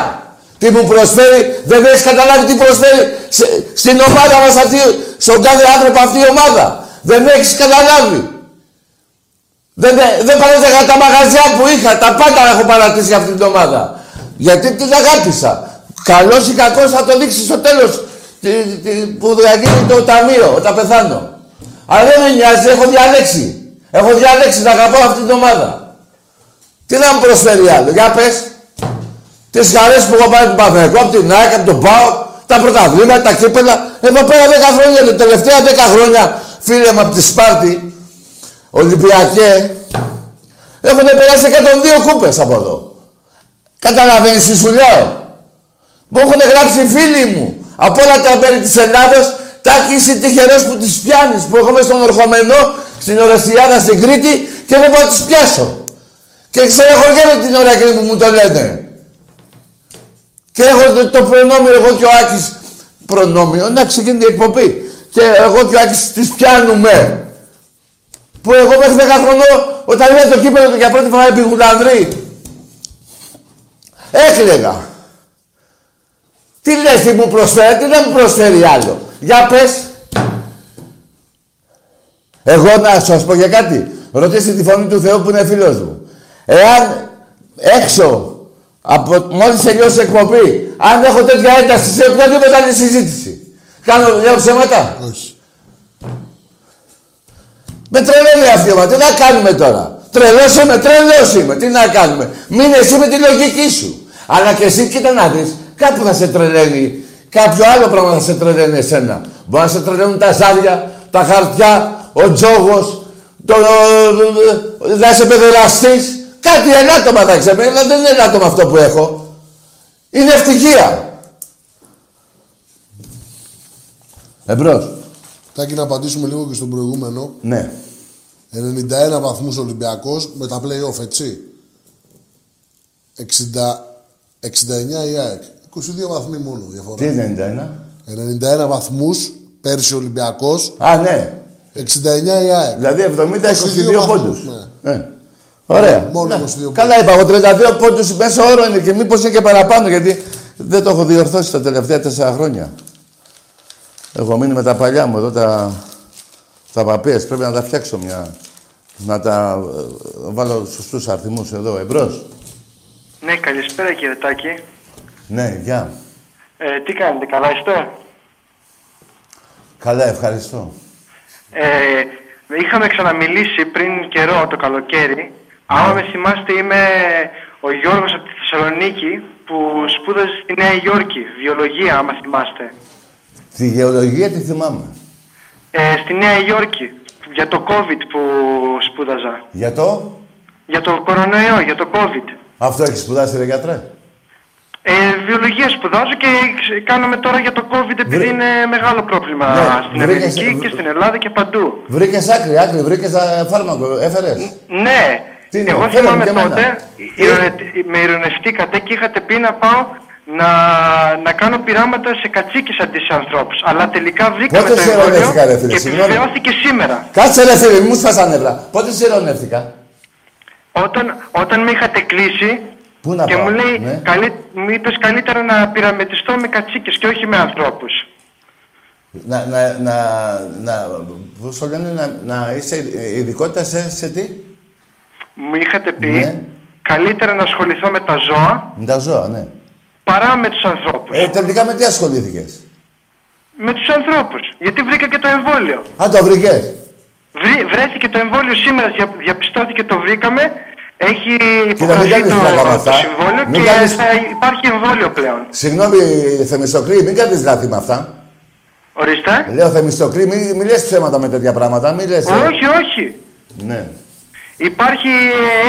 Τι μου προσφέρει, δεν έχεις καταλάβει τι προσφέρει σε- στην ομάδα μας αυτή, στον κάθε άνθρωπο αυτή η ομάδα. Δεν έχεις καταλάβει. Δεν, δεν, δεν παρέταγα τα μαγαζιά που είχα, τα πάντα έχω παρατήσει για αυτήν την ομάδα. Γιατί την αγάπησα. Καλός ή κακός θα το δείξεις στο τέλος τι, τι, που θα γίνει το ταμείο όταν πεθάνω. Αλλά δεν με νοιάζει, έχω διαλέξει. Έχω διαλέξει να αγαπώ αυτή την ομάδα. Τι να μου προσφέρει άλλο, για πες. Τις χαρές που έχω πάρει από τον Παθηναϊκό, από την ΑΕΚ, από τον ΠΑΟ, τα πρωταβλήματα, τα κύπελα. Εδώ πέρα 10 χρόνια, τα τελευταία 10 χρόνια, φίλε μου από τη Σπάρτη, Ολυμπιακέ, έχουν περάσει 102 κούπες από εδώ. Καταλαβαίνεις τι σου λέω; Μου έχουν γράψει φίλοι μου από όλα τα μέρη της Ελλάδος Τάκη είσαι τυχερός που τις πιάνεις που έχω μες στον Ορχομενό στην Ορεσιάδα στην Κρήτη και δεν μπορώ να τις πιάσω. Και ξερεχωριέμαι την ώρα εκείνη που μου το λένε. Και έχω το, το προνόμιο εγώ και ο Άκης προνόμιο να ξεκινήσει η εκπομπή. Και εγώ και ο Άκης τις πιάνουμε. Που εγώ μέχρι 10 χρονών όταν είδα το κύπελο του για πρώτη φορά επί Γουλανδρή έκλαιγα. Τι λες, τι μου προσφέρει, τι δεν μου προσφέρει άλλο. Για πες. Εγώ να σας πω για κάτι. Ρωτήστε τη φωνή του Θεού που είναι φίλος μου. Εάν έξω από μόλις τελειώσει η εκπομπή, αν έχω τέτοια ένταση σε οποιαδήποτε άλλη συζήτηση. Κάνω, λέω ψέματα. Όχι. Με τρελαίνει αυτή η ομάδα. Τι να κάνουμε τώρα; Τρελός είμαι, τρελός είμαι. Τι να κάνουμε; Μην εσύ με τη λογική σου. Αλλά και εσύ κοίτα να δεις. Κάπου θα σε τρελαίνει. Κάποιο άλλο πράγμα θα σε τρελαίνει εσένα. Μπορεί να σε τρελαίνουν τα ζάρια, τα χαρτιά, ο τζόγος, το... να είσαι παιδεραστής. Κάτι ελάττωμα θα ξέρει. Αλλά δεν είναι ελάττωμα αυτό που έχω. Είναι ευτυχία. Εμπρός. Τάκη να απαντήσουμε λίγο και στον προηγούμενο. Ναι. 91 βαθμούς Ολυμπιακός με τα play-off, έτσι. 60, 69 η ΑΕΚ. 22 βαθμοί μόνο διαφορά. Τι είναι 91. 91 βαθμούς πέρσι ο Ολυμπιακός, Α, ναι. 69 η ΑΕΚ. Δηλαδή 70-22 22 πόντους. βαθμούς, Ε. Ωραία. Μόνο Ναι. 22 Καλά είπα, εγώ 32 πόντους μέσα όρο είναι και μήπως είναι και παραπάνω γιατί δεν το έχω διορθώσει τα τελευταία τέσσερα χρόνια. Έχω μείνει με τα παλιά μου εδώ τα, τα παπίες. Πρέπει να τα φτιάξω μια... Να τα ε, βάλω σωστούς αριθμούς εδώ, εμπρός. Ναι, καλησπέρα κύριε Τάκη. Ναι, γεια. Ε, τι κάνετε, καλά είστε; Καλά, ευχαριστώ. Ε, Είχαμε ξαναμιλήσει πριν καιρό το καλοκαίρι. Άμα με θυμάστε είμαι ο Γιώργος από τη Θεσσαλονίκη που σπούδαζε στη Νέα Υόρκη, βιολογία άμα θυμάστε. Τη γεωλογία τη θυμάμαι. Ε, στη Νέα Υόρκη, για το COVID που σπούδαζα. Για το... Για το κορονοϊό, για το COVID. Αυτό έχεις σπουδάσει, ρε γιατρέ; Ε, βιολογία σπουδάζω και ξε- κάνουμε τώρα για το COVID επειδή Βρε- είναι μεγάλο πρόβλημα Ναι, στην βρήκες- Αμερική και στην Ελλάδα και παντού. Βρήκες άκρη, άκρη, βρήκες φάρμακο, έφερες; Ναι, Τι είναι, εγώ φέρε μου θυμάμαι και εμένα. τότε, Τι; ηρωνε- με ηρωνευτήκατε και είχατε πει να πάω να, να κάνω πειράματα σε κατσίκες αντί σε ανθρώπους. Αλλά τελικά βρήκαμε Πότε το σε εμβόλιο ειρωνεύτηκα, ρε φίλε, και συγγνώμη. επιβεβαιώθηκε σήμερα. Κάτσε ρε φίλε, μη μου σπάς τα νεύρα. Πότε σε ειρωνεύτηκα. Όταν, όταν με είχατε κλείσει Πού να και πάω, μου, λέει, ναι. καλύ, μου είπες καλύτερα να πειραματιστώ με κατσίκες και όχι με ανθρώπους. Να, να, να, να, πώς το λένε, να, να είσαι ειδικότητα σε, σε τι; Μου είχατε πει Ναι. καλύτερα να ασχοληθώ με τα ζώα Με τα ζώα, ναι. Παρά με τους ανθρώπους. Ε, τελικά με τι ασχολήθηκες; Με τους ανθρώπους. Γιατί βρήκα και το εμβόλιο. Α, το βρήκες; Βρή, βρέθηκε το εμβόλιο σήμερα, δια, διαπιστώθηκε, το βρήκαμε. Έχει μην υπογραφεί κάνεις το, πλάκα με το αυτά. συμβόλαιο Μην και κάνεις- θα υπάρχει εμβόλιο πλέον. Συγγνώμη, Θεμιστοκλή, μην κάνεις λάθη με αυτά. Ορίστε. Λέω Θεμιστοκλή, μην, μην λες ψέματα με τέτοια πράγματα, μην λες. ε. Όχι, όχι. Ναι. Υπάρχει,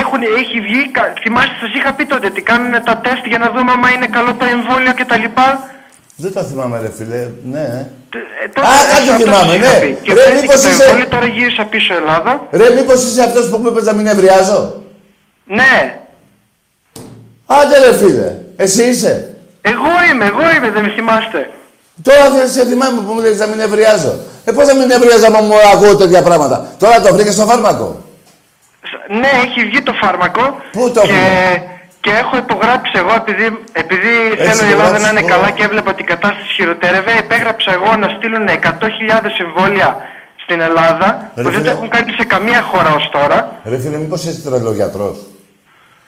έχουν, έχει βγει, κα- θυμάστε σας είχα πει τότε ότι κάνουν τα τεστ για να δούμε άμα είναι καλό το εμβόλιο κτλ. Δεν το θυμάμαι, ρε φίλε. Ναι. Ε, τότε Α, κάτι αυτό σας θυμάμαι, είχα ναι. πει. Και Ρε, βρέθηκε μήπως το είσαι- εμβόλιο, τώρα γύρισα πίσω Ελλάδα. Ρε, μήπως είσαι αυτός που μου είπες να μην ευριάζω; Ναι, Άντε ρε φίλε, εσύ είσαι. εγώ είμαι, εγώ είμαι, δεν με θυμάστε. Τώρα δεν σε θυμάμαι που μου λες να μην ευριάζω. Ε, πώς να μην ευριάζω άμα μου ακούω τέτοια πράγματα; Τώρα το βρήκες στο φάρμακο. Σ- Ναι, έχει βγει το φάρμακο. Πού το και, έχουμε; και έχω υπογράψει εγώ, επειδή, επειδή Έχεις θέλω η Ελλάδα υπογράψει, να είναι ωραία. καλά και έβλεπα ότι η κατάσταση χειροτέρευε, υπέγραψα εγώ να στείλουν 100.000 εμβόλια στην Ελλάδα, Ρε που δεν το φίλε. έχουν κάνει σε καμία χώρα ως τώρα. Ρε φίλε, μήπως είσαι τρελογιατρός.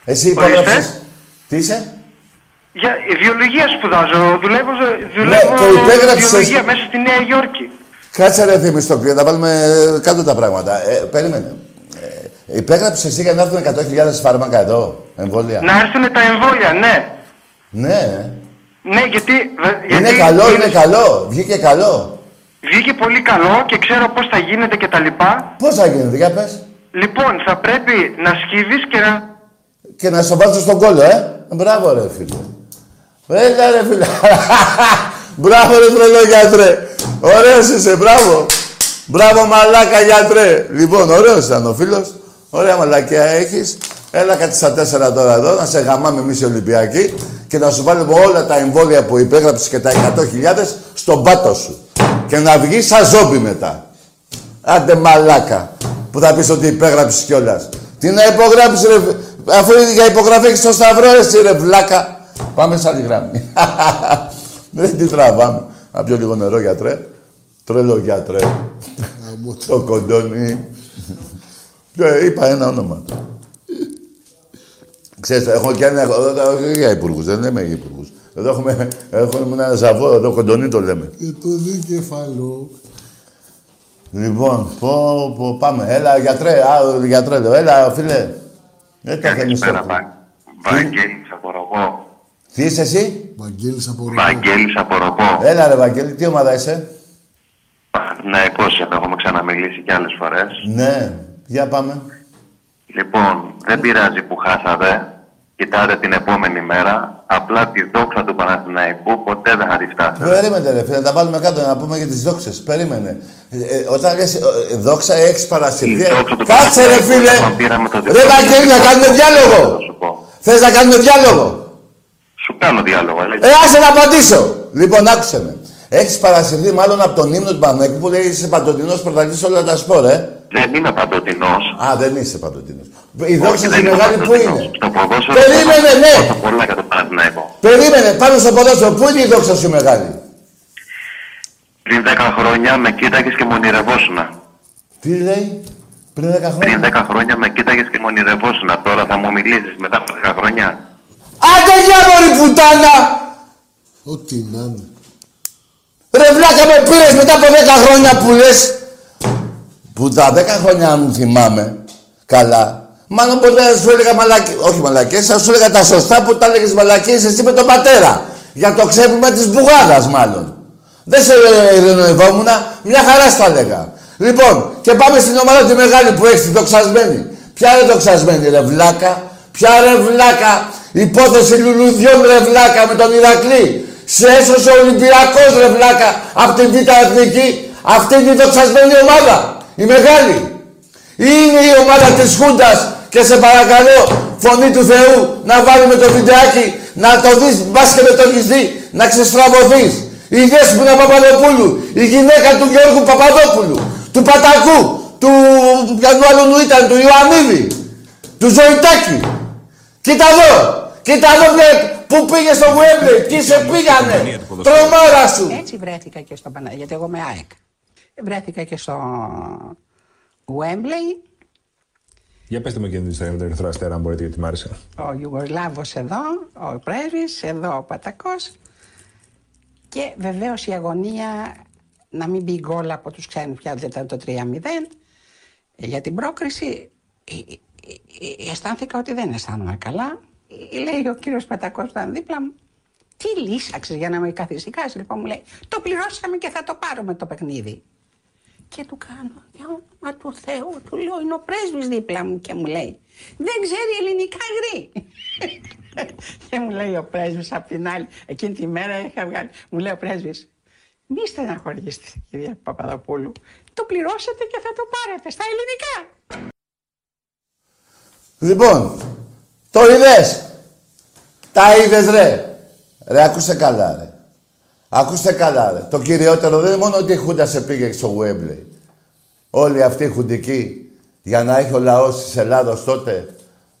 Εσύ Ορίστε. υπόγραψες. Τι είσαι; Για η βιολογία σπουδάζω, δουλεύω, δουλεύω Ναι, το υπέγραψες. βιολογία μέσα στη Νέα Υόρκη. Κάτσε ρε Θεμιστοκλή, να τα βάλουμε ε, κάτω τα πράγματα. Ε, περίμενε. Ε, υπέγραψες εσύ για να έρθουν 100.000 φάρμακα εδώ, εμβόλια. Να έρθουν τα εμβόλια, ναι. Ναι. Ναι, γιατί... Είναι γιατί καλό, είναι καλό. Βγήκε καλό. Βγήκε πολύ καλό και ξέρω πώς θα γίνεται και τα λοιπά. Πώς θα γίνεται, για πες. Λοιπόν, θα πρέπει να σκύβεις και να... Και να στο βάζω στον κόλλο, ε. Μπράβο, ρε φίλε. Έλα, ρε φίλε. *laughs* μπράβο, ρε τρελό γιατρέ. Ωραίος είσαι, μπράβο. Μπράβο, μαλάκα γιατρέ. Λοιπόν, ωραίος ήταν ο φίλος. Ωραία μαλακία έχεις. Έλα κάτι στα τέσσερα τώρα εδώ, να σε γαμάμε εμείς οι Ολυμπιακοί και να σου βάλουμε όλα τα εμβόλια που υπέγραψες και τα 100.000 στον πάτο σου. Και να βγεις σαν ζόμπι μετά. Άντε μαλάκα, που θα πεις ότι υπέγραψες κιόλας. Τι να υπογράψεις ρε, αφού για υπογραφή έχεις το σταυρό εσύ ρε βλάκα. Πάμε σε άλλη γράμμη. *laughs* Δεν τι τραβάμε. Να πιω λίγο νερό γιατρέ. Τρελό γιατρέ. Γαμώ το. Το κοντόνι. Ε, είπα ένα όνομα. Ξέρεις, έχω και ένα... εδώ- Όχι για υπουργούς, δεν λέμε για υπουργούς. Εδώ έχουμε, έχουμε ένα ζαβό, εδώ κοντονί το λέμε. Και το δίκεφαλο. Λοιπόν, πω, πω, πάμε. Έλα, γιατρέ, α, γιατρέ, λέω. Έλα, φίλε. Δεν το θέλεις Καλησπέρα, αυτό. Βα- Βαγγέλης από Ροπό. Τι είσαι εσύ; Βαγγέλης από Ρoma. Βαγγέλης από Ροπό. Έλα, ρε Βαγγέλη, τι ομάδα είσαι; Παναθηναϊκός είμαι, έχουμε ξαναμιλήσει κι άλλες φορές. Ναι, για πάμε. Λοιπόν, δεν πειράζει που χάσατε. Κοιτάτε την επόμενη μέρα. Απλά τη δόξα του Παναθηναϊκού ποτέ δεν θα τη φτάσετε. Περίμενε, ρε φίλε, να τα βάλουμε κάτω να πούμε για τις δόξες. Περίμενε. Ε, ε, όταν λες ε, ε, δόξα, έχεις παρασυρθεί. Η δόξα του Κάτσε, ρε Παναθηναϊκού, φίλε. όταν πήραμε το Ρε Βαγγέλη, να κάνουμε Θα διάλογο. σου πω. Θες να κάνουμε διάλογο. Σου κάνω διάλογο, αλλά Ε, άσε να απαντήσω. Λοιπόν, άκουσε με. Έχεις παρασυρθεί μάλλον από τον ύμνο του Πανέκου που λέει είσαι παντοτινός πρωταθλητής σε όλα τα σπορ, ε. Δεν είμαι παντοτινός. Α, δεν είσαι παντοτινός. Η Όχι, δόξα δεν σου είμαι μεγάλη πού παντοτινός. είναι; Στο ποδόσφαιρο Περίμενε, θα ναι. δώσω πολλά για τον Παναθηναϊκό. Περίμενε, πάνω στο ποδόσφαιρο. Πού είναι η δόξα σου μεγάλη; Πριν 10 χρόνια με κοίταγες και μονιρευόσουνα. Τι λέει, πριν 10 Πριν χρόνια. 10 χρόνια με κοίταγες και μονιρευόσουνα. Τώρα θα μου μιλήσεις μετά από 10 χρόνια; Άντε για μωρή πουτάνα! Ό,τι να είναι. Ρε βλάκα με πήρες μετά από 10 χρόνια που λες. Που τα 10 χρόνια μου θυμάμαι καλά, μάλλον ποτέ δεν σου έλεγα μαλακίες, όχι μαλακίες, θα σου έλεγα τα σωστά που τα έλεγες μαλακίες εσύ με τον πατέρα. Για το ξέπλυμα της μπουγάδας μάλλον. Δεν σε ειρηνευόμουν, μια χαρά στα έλεγα. Λοιπόν, και πάμε στην ομάδα τη μεγάλη που έχει, το ξασμένη. Ποια είναι το ξασμένη, ρε βλάκα; Ποια ρε βλάκα; Υπόθεση λουλουδιών ρε βλάκα με τον Ηρακλή. Σε έσωσε ο Ολυμπιακός ρε βλάκα από την Β' Εθνική. Αυτή είναι η δοξασμένη ομάδα. Η μεγάλη. Είναι η ομάδα της Χούντας και σε παρακαλώ, φωνή του Θεού, να βάλουμε το βιντεάκι, να το δεις, μπας και με το έχεις δει, να ξεστραβωθείς. Η Δέσποινα Παπαδοπούλου, η γυναίκα του Γιώργου Παπαδόπουλου, του Πατακού, του ποιανού άλλου ήταν, του Ιωαννίδη, του Ζωητάκη. Κοίτα εδώ, κοίτα εδώ που πήγε στο Γουέμπλε, τι σε πήγανε, τρομάρα σου. Έτσι βρέθηκα και στο Παναγία, γιατί εγώ είμαι ΑΕΚ. Βρέθηκα και στο Wembley. Για πετε μου και την ιστορία με τον Ερυθρό Αστέρα, αν μπορείτε, γιατί μ' άρεσε. Ο Ιουγκοσλάβος εδώ, ο πρέσβης, εδώ ο Πατακός. Και βεβαίως η αγωνία να μην μπει γκολ από τους ξένους πια, δεν ήταν το 3-0. Για την πρόκριση ε, ε, ε, αισθάνθηκα ότι δεν αισθάνομαι καλά. Λέει ο κύριος Πατακός που ήταν δίπλα μου, τι λύσαξες για να με καθησυχάσεις. Λοιπόν μου λέει, το πληρώσαμε και θα το πάρουμε το παιχνίδι. Και του κάνω, για όνομα του Θεού, του λέω, είναι ο πρέσβης δίπλα μου και μου λέει, δεν ξέρει ελληνικά γρή. *laughs* και μου λέει ο πρέσβης απ' την άλλη, εκείνη τη μέρα είχα βγάλει, μου λέει ο πρέσβης, μη στεναχωρήσετε κυρία Παπαδοπούλου, το πληρώσετε και θα το πάρετε στα ελληνικά. Λοιπόν, το είδες; Τα είδες ρε. Ρε, ακούστε καλά ρε. Ακούστε καλά, ρε. Το κυριότερο δεν είναι μόνο ότι η Χούντας σε πήγε στο Γουέμπλε. Όλοι αυτοί οι χουντικοί, για να έχει ο λαός της Ελλάδος τότε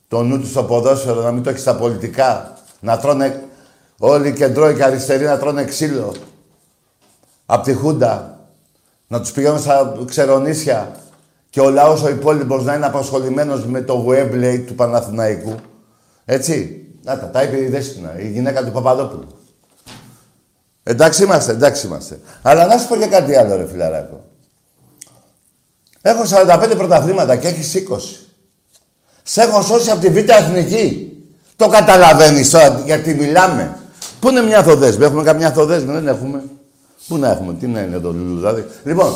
το νου του στο ποδόσφαιρο, να μην το έχει στα πολιτικά, να τρώνε όλοι οι κεντρώοι και αριστεροί να τρώνε ξύλο από τη Χούντα, να τους πηγαίνουν στα ξερονίσια και ο λαός ο υπόλοιπος να είναι απασχολημένος με το Γουέμπλε του Παναθηναϊκού. Έτσι. Να τα, τα είπε η Δέσποινα, η γυναίκα του Παπαδόπουλου. Εντάξει είμαστε, εντάξει είμαστε. Αλλά να σου πω και κάτι άλλο, ρε φιλαράκο. Έχω 45 πρωταθλήματα και έχεις 20. Σε έχω σώσει από τη Β' Εθνική. Το καταλαβαίνεις τώρα γιατί μιλάμε. Πού είναι μια θοδέσμη, έχουμε καμιά θοδέσμη, δεν έχουμε. Πού να έχουμε, τι να είναι το λουλουδάδι. Λοιπόν,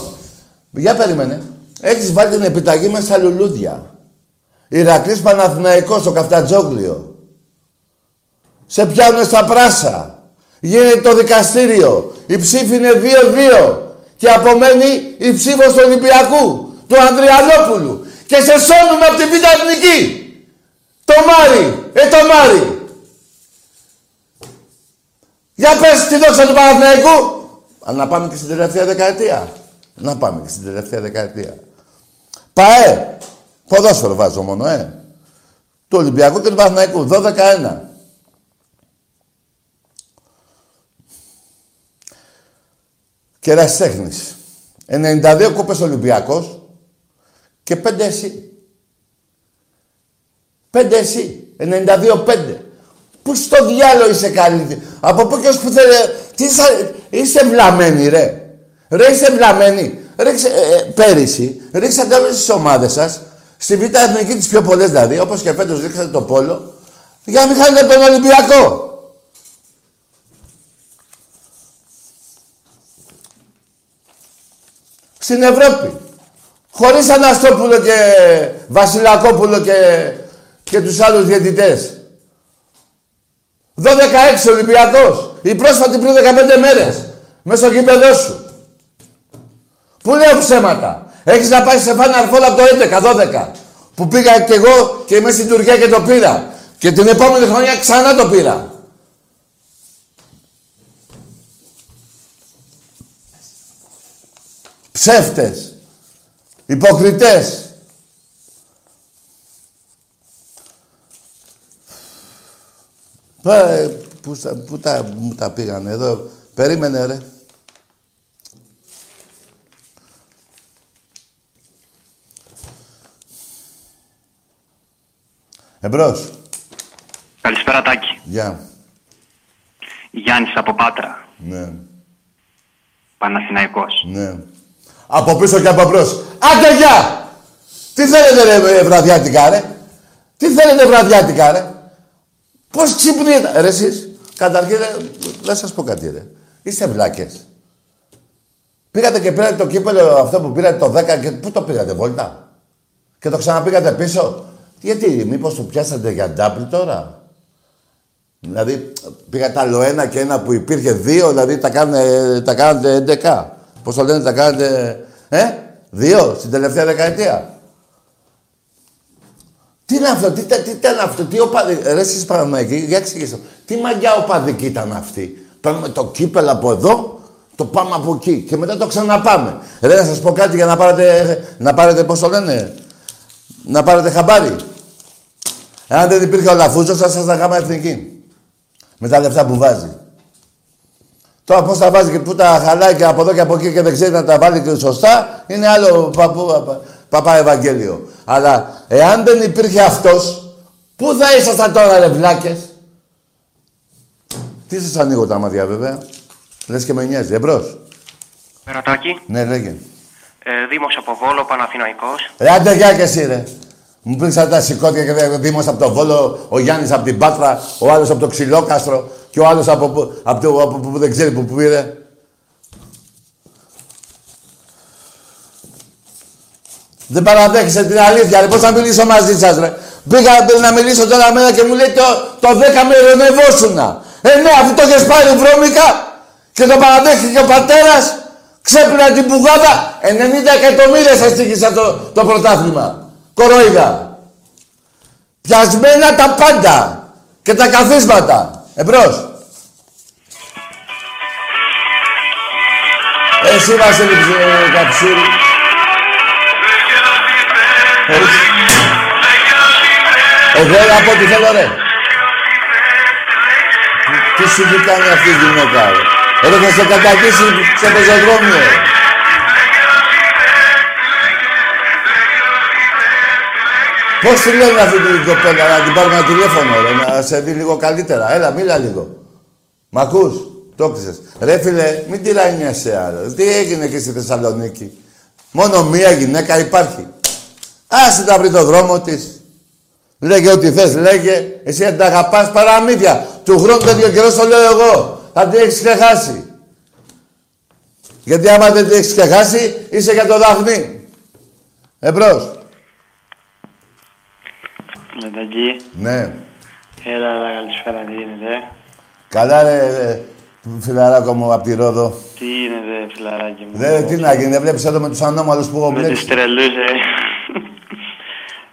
για περίμενε. Έχεις βάλει την επιταγή μέσα στα λουλούδια. Ηρακλής Παναθηναϊκός στο Καφτατζόγλιο. Σε πιάνουνε στα πράσα. Γίνεται το δικαστήριο. Η ψήφη είναι 2-2. Και απομένει η ψήφος του Ολυμπιακού, του Ανδριανόπουλου. Και σε σώνουμε από την Β' Εθνική. Το Μάρι, ε το Μάρι. Για πες τη δόξα του Παναθηναϊκού. Να πάμε και στην τελευταία δεκαετία. Να πάμε και στην τελευταία δεκαετία. ΠαΕ. Ποδόσφαιρο βάζω μόνο, ε. Του Ολυμπιακού και του Παναθηναϊκού. 12-1. Κερασιτέχνης. 92 κούπες Ολυμπιακός και 5 εσύ. 5 εσύ. 92-5. Πού στο διάλογο είσαι καλή. Από πού και ως που θέλει. Τι είσαι, είσαι βλαμμένοι ρε. Ρε είσαι βλαμμένοι. Ρίξε, ε, ε, πέρυσι ρίξατε όλες τις ομάδες σας στη Β' Εθνική τις πιο πολλές δηλαδή, όπως και φέτος ρίξατε το Πόλο, για να μην χάνετε τον Ολυμπιακό. Στην Ευρώπη. Χωρίς Αναστόπουλο και Βασιλακόπουλο και, και τους άλλους διαιτητές. 12-6 Ολυμπιακός. Η πρόσφατη πριν 15 μέρες. Μέσα στο γήπεδό σου. Πού λέω ψέματα. Έχεις να πάεις σε φάνα αρφόλα από το 11-12. Που πήγα κι εγώ και είμαι στην Τουρκία και το πήρα. Και την επόμενη χρονιά ξανά το πήρα. Ψεύτες. Υποκριτές. Ε, πού, πού τα, μου τα πήγανε εδώ. Περίμενε ρε. Εμπρός. Καλησπέρα Τάκη. Γεια. Γιάννης από Πάτρα. Ναι. Παναθηναϊκός. Ναι. Από πίσω και από μπρος. Άντε γεια! Τι θέλετε ρε βραδιάτικα ρε; Τι θέλετε βραδιάτικα ρε; Πώς ξυπνείτε; Ρε εσείς. Καταρχήν ρε, δεν σας πω κάτι ρε. Είστε βλάκες. Πήγατε και πήρατε το κύπελο αυτό που πήρατε το 10 και πού το πήγατε βόλτα; Και το ξαναπήγατε πίσω; Γιατί, μήπως το πιάσατε για ντάπλ τώρα; Δηλαδή, πήγατε άλλο ένα και ένα που υπήρχε δύο, δηλαδή τα, κάνε, τα κάνατε 11. Πώς το λένε, τα κάνατε, ε, δύο στην τελευταία δεκαετία. Τι είναι αυτό, τι, τι, τι ήταν αυτό, τι οπαδι... Ρε εσείς Παναμαϊκοί, για εξηγήσω. Τι μαγιά οπαδική ήταν αυτή. Παίρνουμε το κύπελο από εδώ, το πάμε από εκεί και μετά το ξαναπάμε. Ρε να σας πω κάτι για να πάρετε, να πάρετε πώς το λένε, να πάρετε χαμπάρι. Εάν δεν υπήρχε ο Λαφούζος, θα σας τα εθνική. Με τα λεφτά που βάζει. Τώρα πώς τα βάζει και πού τα χαλάει και από εδώ και από εκεί και δεν ξέρει να τα βάλει και σωστά, είναι άλλο παππού, παπά Ευαγγέλιο. Αλλά εάν δεν υπήρχε αυτός, πού θα ήσασταν τώρα ρε βλάκες; Τι σας ανοίγω τα μάτια βέβαια; Λες και με νοιάζει. Εμπρός. Περατάκι. Ναι, λέγε. Ε, Δήμος από Βόλο, Παναθηναϊκός. Ρε άντε γεια και εσύ ρε. Μου πήρξαν τα σηκώτια και ο Δήμος από το Βόλο, ο Γιάννης από την Πάτρα, ο άλλος από το Ξυλόκαστρο και ο άλλος από, από, από, το, από, που δεν ξέρει που πήρε. Δεν παραδέχεσαι την αλήθεια, ρε. Πώς θα μιλήσω μαζί σας, ρε. Πήγα να μιλήσω τώρα μέρα και μου λέει το, το 10 με ειρωνευόσουνα. Ε, ναι, αφού το έχεις πάρει βρώμικα και το παραδέχτηκε ο πατέρας, ξέπλυνα την πουγάδα, 90 εκατομμύρια σας τύχησε το, το πρωτάθλημα. Κορόιδα. Πιασμένα τα πάντα και τα καθίσματα. Εμπρός. Εσύ Βασίλη Καψούρη. Εγώ να πω τι θέλω ρε. Τι σου κάνει αυτή η γυναίκα ρε. Εδώ θα σε κατακίσει σε πεζοδρόμιο. Πώς τη λένε αυτή την κοπέλα, να την πάρουμε ένα τηλέφωνο, ρε, να σε δει λίγο καλύτερα. Έλα, μίλα λίγο. Μ' ακούς, το κλείσες. Ρε φίλε, μην τυραννιέσαι άλλο. Τι έγινε και στη Θεσσαλονίκη; Μόνο μία γυναίκα υπάρχει. Άσε τα βρει το δρόμο της. Λέγε ό,τι θες, λέγε. Εσύ αν τα αγαπάς παραμύθια. Του χρόνου τέτοιο καιρό το λέω εγώ. Θα την έχεις ξεχάσει. Γιατί άμα δεν την έχεις ξεχάσει, είσαι για το δάχνη. Εμπρός. Μετακή. Ναι. Έλα, έλα, καλησπέρα, τι γίνεται; Καλά ρε, ρε φιλαράκο μου απ' τη Ρόδο. Τι γίνεται, φιλαράκι μου; Δε, τι να γίνει, δεν βλέπεις εδώ με τους ανώμαλους που έχω Με μπλέξει. τους τρελούς, ε.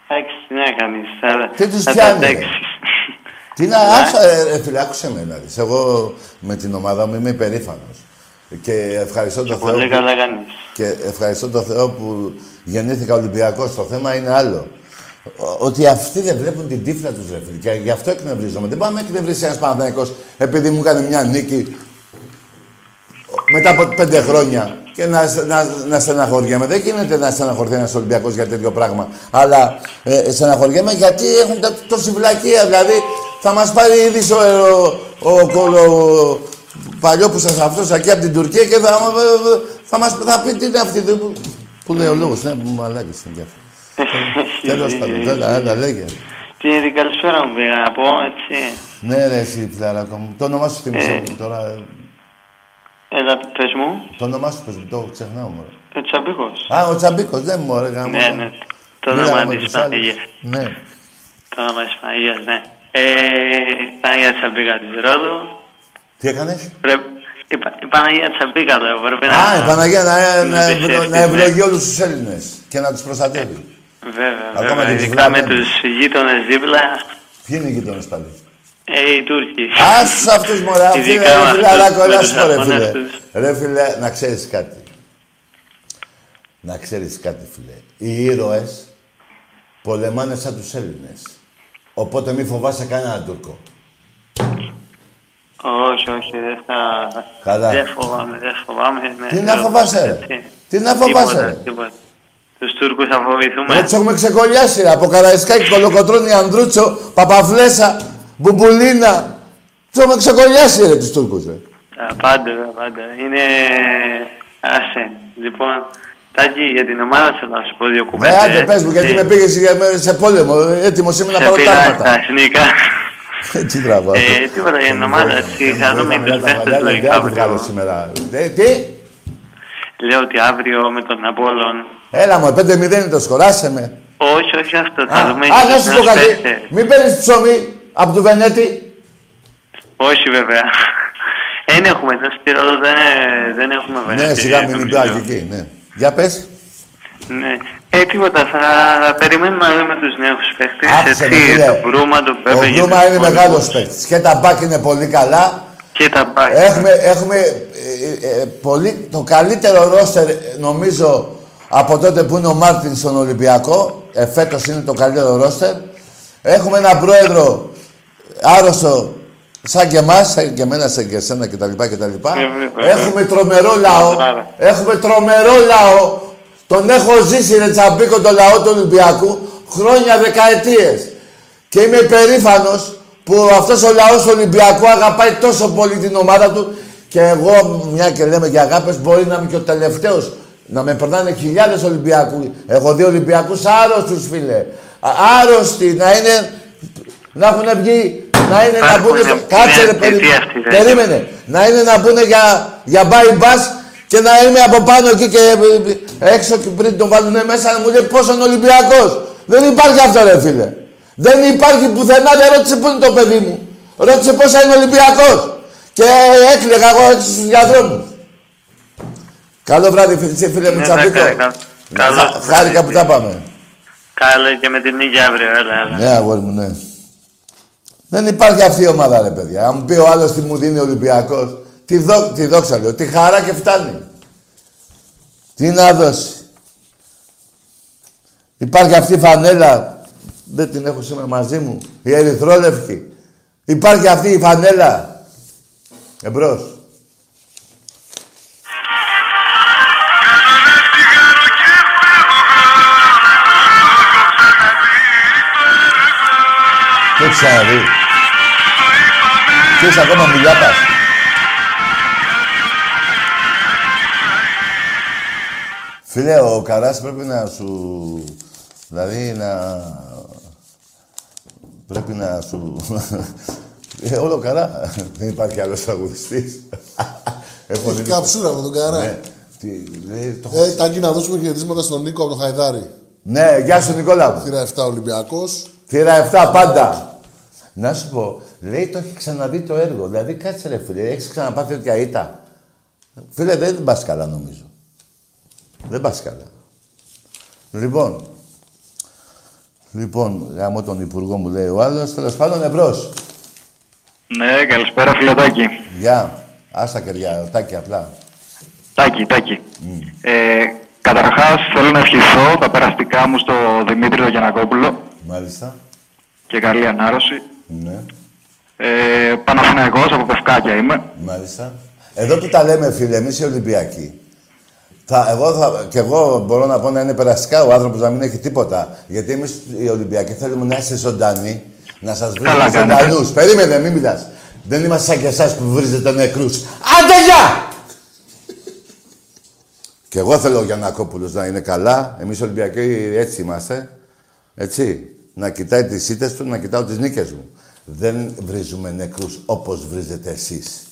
Εντάξει, τι να κάνεις. θα- Τι τους θα τα πιάνεις, ρε; αντέξεις. Τι να, άκουσα, ε, ρε φίλε, άκουσε με να δεις. Εγώ με την ομάδα μου είμαι υπερήφανος. Και ευχαριστώ τον Θεό. Πολύ που- καλά κάνεις. Και ευχαριστώ τον Θεό που γεννήθηκα Ολυμπιακός. Το θέμα είναι άλλο. Ο- Ότι αυτοί δεν βλέπουν την τύφλα τους, ρε φίλε. Και γι' αυτό εκνευρίζομαι. Δεν πάμε να εκνευρίσει ένας Παναθηναϊκός επειδή μου έκανε μια νίκη μετά από πέντε χρόνια και να, να, να στεναχωριέμαι. Δεν γίνεται να στεναχωρηθεί ένας Ολυμπιακός για τέτοιο πράγμα. Αλλά ε, στεναχωριέμαι γιατί έχουν τα, τόση βλακεία. Δηλαδή θα μας πάρει ήδη ο, ο, ο, κολο- παλιό που σας αυτό εκεί από την Τουρκία και θα, θα μας θα πει τι είναι αυτή που, που λέει ο λόγος. Ναι, μου μαλάκι είναι κι αυτό. Τέλος πάντων, έλα, έλα, λέγε. Τι είναι, την καλησπέρα μου πήγα να πω, έτσι. Ναι, ρε, εσύ, φιλαράκο μου. Το όνομά σου θυμίσαι Ε. μου τώρα. ε, Έλα, πες μου. Το όνομά σου πες μου, το ξεχνάω μου. Ο Τσαμπίκος. Α, ο Τσαμπίκος, δεν μου ωραία γάμο. Ναι, ναι. Το Μίλαγα όνομα με της τους άλλους. Παναγίας. Ναι. Το όνομα της Παναγίας, ναι. Ε, Παναγία Τσαμπίκα της Ρόδου. Τι έκανες; Πρέπει- Η, Πα- η Παναγία Τσαμπίκα το πρέπει να... Α, η Παναγία να, να, να ευλο- εμπιστευτεί, να ναι. ευλογεί όλους τους Έλληνες και να τους προστατεύει. Βέβαια, Ακόμα βέβαια. και τους Ειδικά με βλαβαίνουν. τους γείτονες δίπλα, Ποιοι είναι οι γείτονες πάλι; ε, οι Τούρκοι. Ας αυτούς μωρέ, αυτοί Ειδικά ρε με φίλε, αυτούς, αλλά με κολλάς τους μου ρε Αφώνες φίλε. τους. Ρε φίλε, να ξέρεις κάτι. Να ξέρεις κάτι φίλε. Οι ήρωες πολεμάνε σαν τους Έλληνες. Οπότε μη φοβάσαι κανέναν Τούρκο. Όχι, όχι, δεν θα... Καλά. Δεν φοβάμαι, δεν φοβάμαι. ναι, Τι να δεν φοβάσαι, ρε; έτσι. Τι να φοβάσαι, Τίποτα, ρε; Τίποτα. Τους Τούρκους θα φοβηθούμε. Ρε, τους έχουμε ξεκολλιάσει, ρε. Από Καραϊσκάκη, Κολοκοτρώνη, Ανδρούτσο, Παπαφλέσα, Μπουμπουλίνα. Τους έχουμε ξεκολλιάσει, ρε, τους Τούρκους, ρε. Α, Πάντα, πάντα. Είναι... Άσε. Λοιπόν, Τάκη, για την ομάδα σου να σου πω δύο Ναι, κουβέντες. άντε πες μου, γιατί Ε, με πήγες για- σε πόλεμο. Έτοιμος είμαι να Σε πάρω πήρα τάγματα. στα εθνικά. Τι τραβάω. Ε, τίποτα για την ομάδα, έτσι, θα δούμε τους παίχτες λογικά Δεν θα βγάλω αύριο. σήμερα. Ε, Τι, Λέω ότι αύριο με τον Απόλλων... έλα μου, 5-0 είναι το σκοράσε με. Όχι, όχι αυτό, Α, θα δούμε α, να τους σου πω νέους κάτι. παίχτες. Μην παίρνεις ψωμί από του Βενέτη. Όχι βέβαια. Δεν έχουμε, το Σπύρο, δεν, δεν έχουμε Ναι, Βενέτη, σιγά μην νομίζω. είναι εκεί, ναι. Για πες. Ναι. Ε, τίποτα, θα περιμένουμε να δούμε τους νέους παίχτες. Άφησε με, Έτσι, φίλε. το Μπρούμα, το Ο Πέπε. Μπλούμα είναι μεγάλος παίκτης. Και τα μπακ είναι πολύ καλά. Και τα μπακ. Έχουμε, έχουμε ε, ε, ε, πολύ, το καλύτερο ρόστερ, ε, νομίζω, από τότε που είναι ο Μάρτιν στον Ολυμπιακό. Ε, φέτος είναι το καλύτερο ρόστερ. Έχουμε έναν πρόεδρο άρρωστο σαν και εμάς, σαν και εμένα, σαν και εσένα κτλ. κτλ. βέβαια. Έχουμε τρομερό λαό. Μπράβο. Έχουμε τρομερό λαό. Τον έχω ζήσει, ρε Τσαμπίκο, το λαό του Ολυμπιακού, χρόνια, δεκαετίες. Και είμαι υπερήφανος που αυτός ο λαός του Ολυμπιακού αγαπάει τόσο πολύ την ομάδα του και εγώ, μια και λέμε για αγάπες, μπορεί να είμαι και ο τελευταίος. Να με περνάνε χιλιάδες Ολυμπιακούς. Έχω δει Ολυμπιακούς άρρωστους, φίλε. Α- Άρρωστοι, να είναι... Να έχουν βγει, να είναι να Υπάρχουν, μπουν... είναι- στο- Κάτσε είναι ρε, περί- αιτία αυτή, ρε. περίμενε. Να είναι να μπουν για, για buy bus και να είμαι από πάνω εκεί και ε, έξω και πριν τον βάλουν μέσα να μου λέει πόσο είναι Ολυμπιακός. Δεν υπάρχει αυτό ρε φίλε. Δεν υπάρχει πουθενά, δεν ρώτησε πού είναι το παιδί μου. Ρώτησε πόσα είναι Ολυμπιακός. Και έκλαιγα εγώ έξω στους διαδρόμους. Καλό βράδυ φίλε, φίλε μου Ναι, Τσαπίκο. τα καλά. Καλό Χα- Χάρηκα που τα πάμε. Καλό και με την νίκη αύριο, έλα, έλα. Ναι, αγόρι μου, ναι. Δεν υπάρχει αυτή η ομάδα, ρε παιδιά. Αν μου πει ο άλλος τι μου δίνει ο Ολυμπιακός, τη, δό, τη δόξα λέω. Τη χαρά και φτάνει. Τι να δώσει. Υπάρχει αυτή η φανέλα. Δεν την έχω σήμερα μαζί μου. Η ερυθρόλευκη. Υπάρχει αυτή η φανέλα. Εμπρός. Έχεις ξαναδεί. Και είσαι ακόμα μιλιά πας. Φίλε, ο Καράς πρέπει να σου... Δηλαδή να... Πρέπει να σου... *laughs* Ε, όλο καρά. Δεν υπάρχει άλλος τραγουδιστής. Έχω Έχει δει- καψούρα με τον Καρά. Ναι. Τι, λέει, το... Ε, Τάκη, να δώσουμε χαιρετίσματα στον Νίκο από το Χαϊδάρι. ναι, γεια σου Νικόλα μου. Θύρα 7 Ολυμπιακός. Θύρα 7 πάντα. Να σου πω, λέει το έχει ξαναδεί το έργο. Δηλαδή κάτσε ρε φίλε, έχεις ξαναπάθει τέτοια ήττα. Φίλε, δεν πας καλά νομίζω. Δεν πας καλά. Λοιπόν, λοιπόν, γάμω τον υπουργό μου λέει ο άλλος, τέλος πάντων εμπρός. Ναι, καλησπέρα φιλετάκι. Γεια, άστα κεριά, τάκι απλά. Τάκη, Τάκη. Ε, καταρχάς θέλω να ευχηθώ τα περαστικά μου στο Δημήτριο Γιανακόπουλο Μάλιστα. και καλή ανάρρωση. Ναι, Ε, Παναθηναϊκός, από Πευκάκια είμαι. μάλιστα. Εδώ που τα λέμε φίλε, εμείς οι Ολυμπιακοί, θα, εγώ θα, και εγώ μπορώ να πω να είναι περαστικά ο άνθρωπος να μην έχει τίποτα. Γιατί εμείς οι Ολυμπιακοί θέλουμε να είστε ζωντανοί, να σας Καλά βρίσκουμε κάνετε. ζωντανού. Περίμενε, μην μιλάς. Δεν είμαστε σαν και εσάς που βρίζετε νεκρούς. Άντε γεια! και εγώ θέλω ο Γιαννακόπουλος να είναι καλά. Εμείς οι Ολυμπιακοί έτσι είμαστε. Έτσι. Να κοιτάει τις ήττες του, να κοιτάω τις νίκες μου. Δεν βρίζουμε νεκρούς όπως βρίζετε εσείς.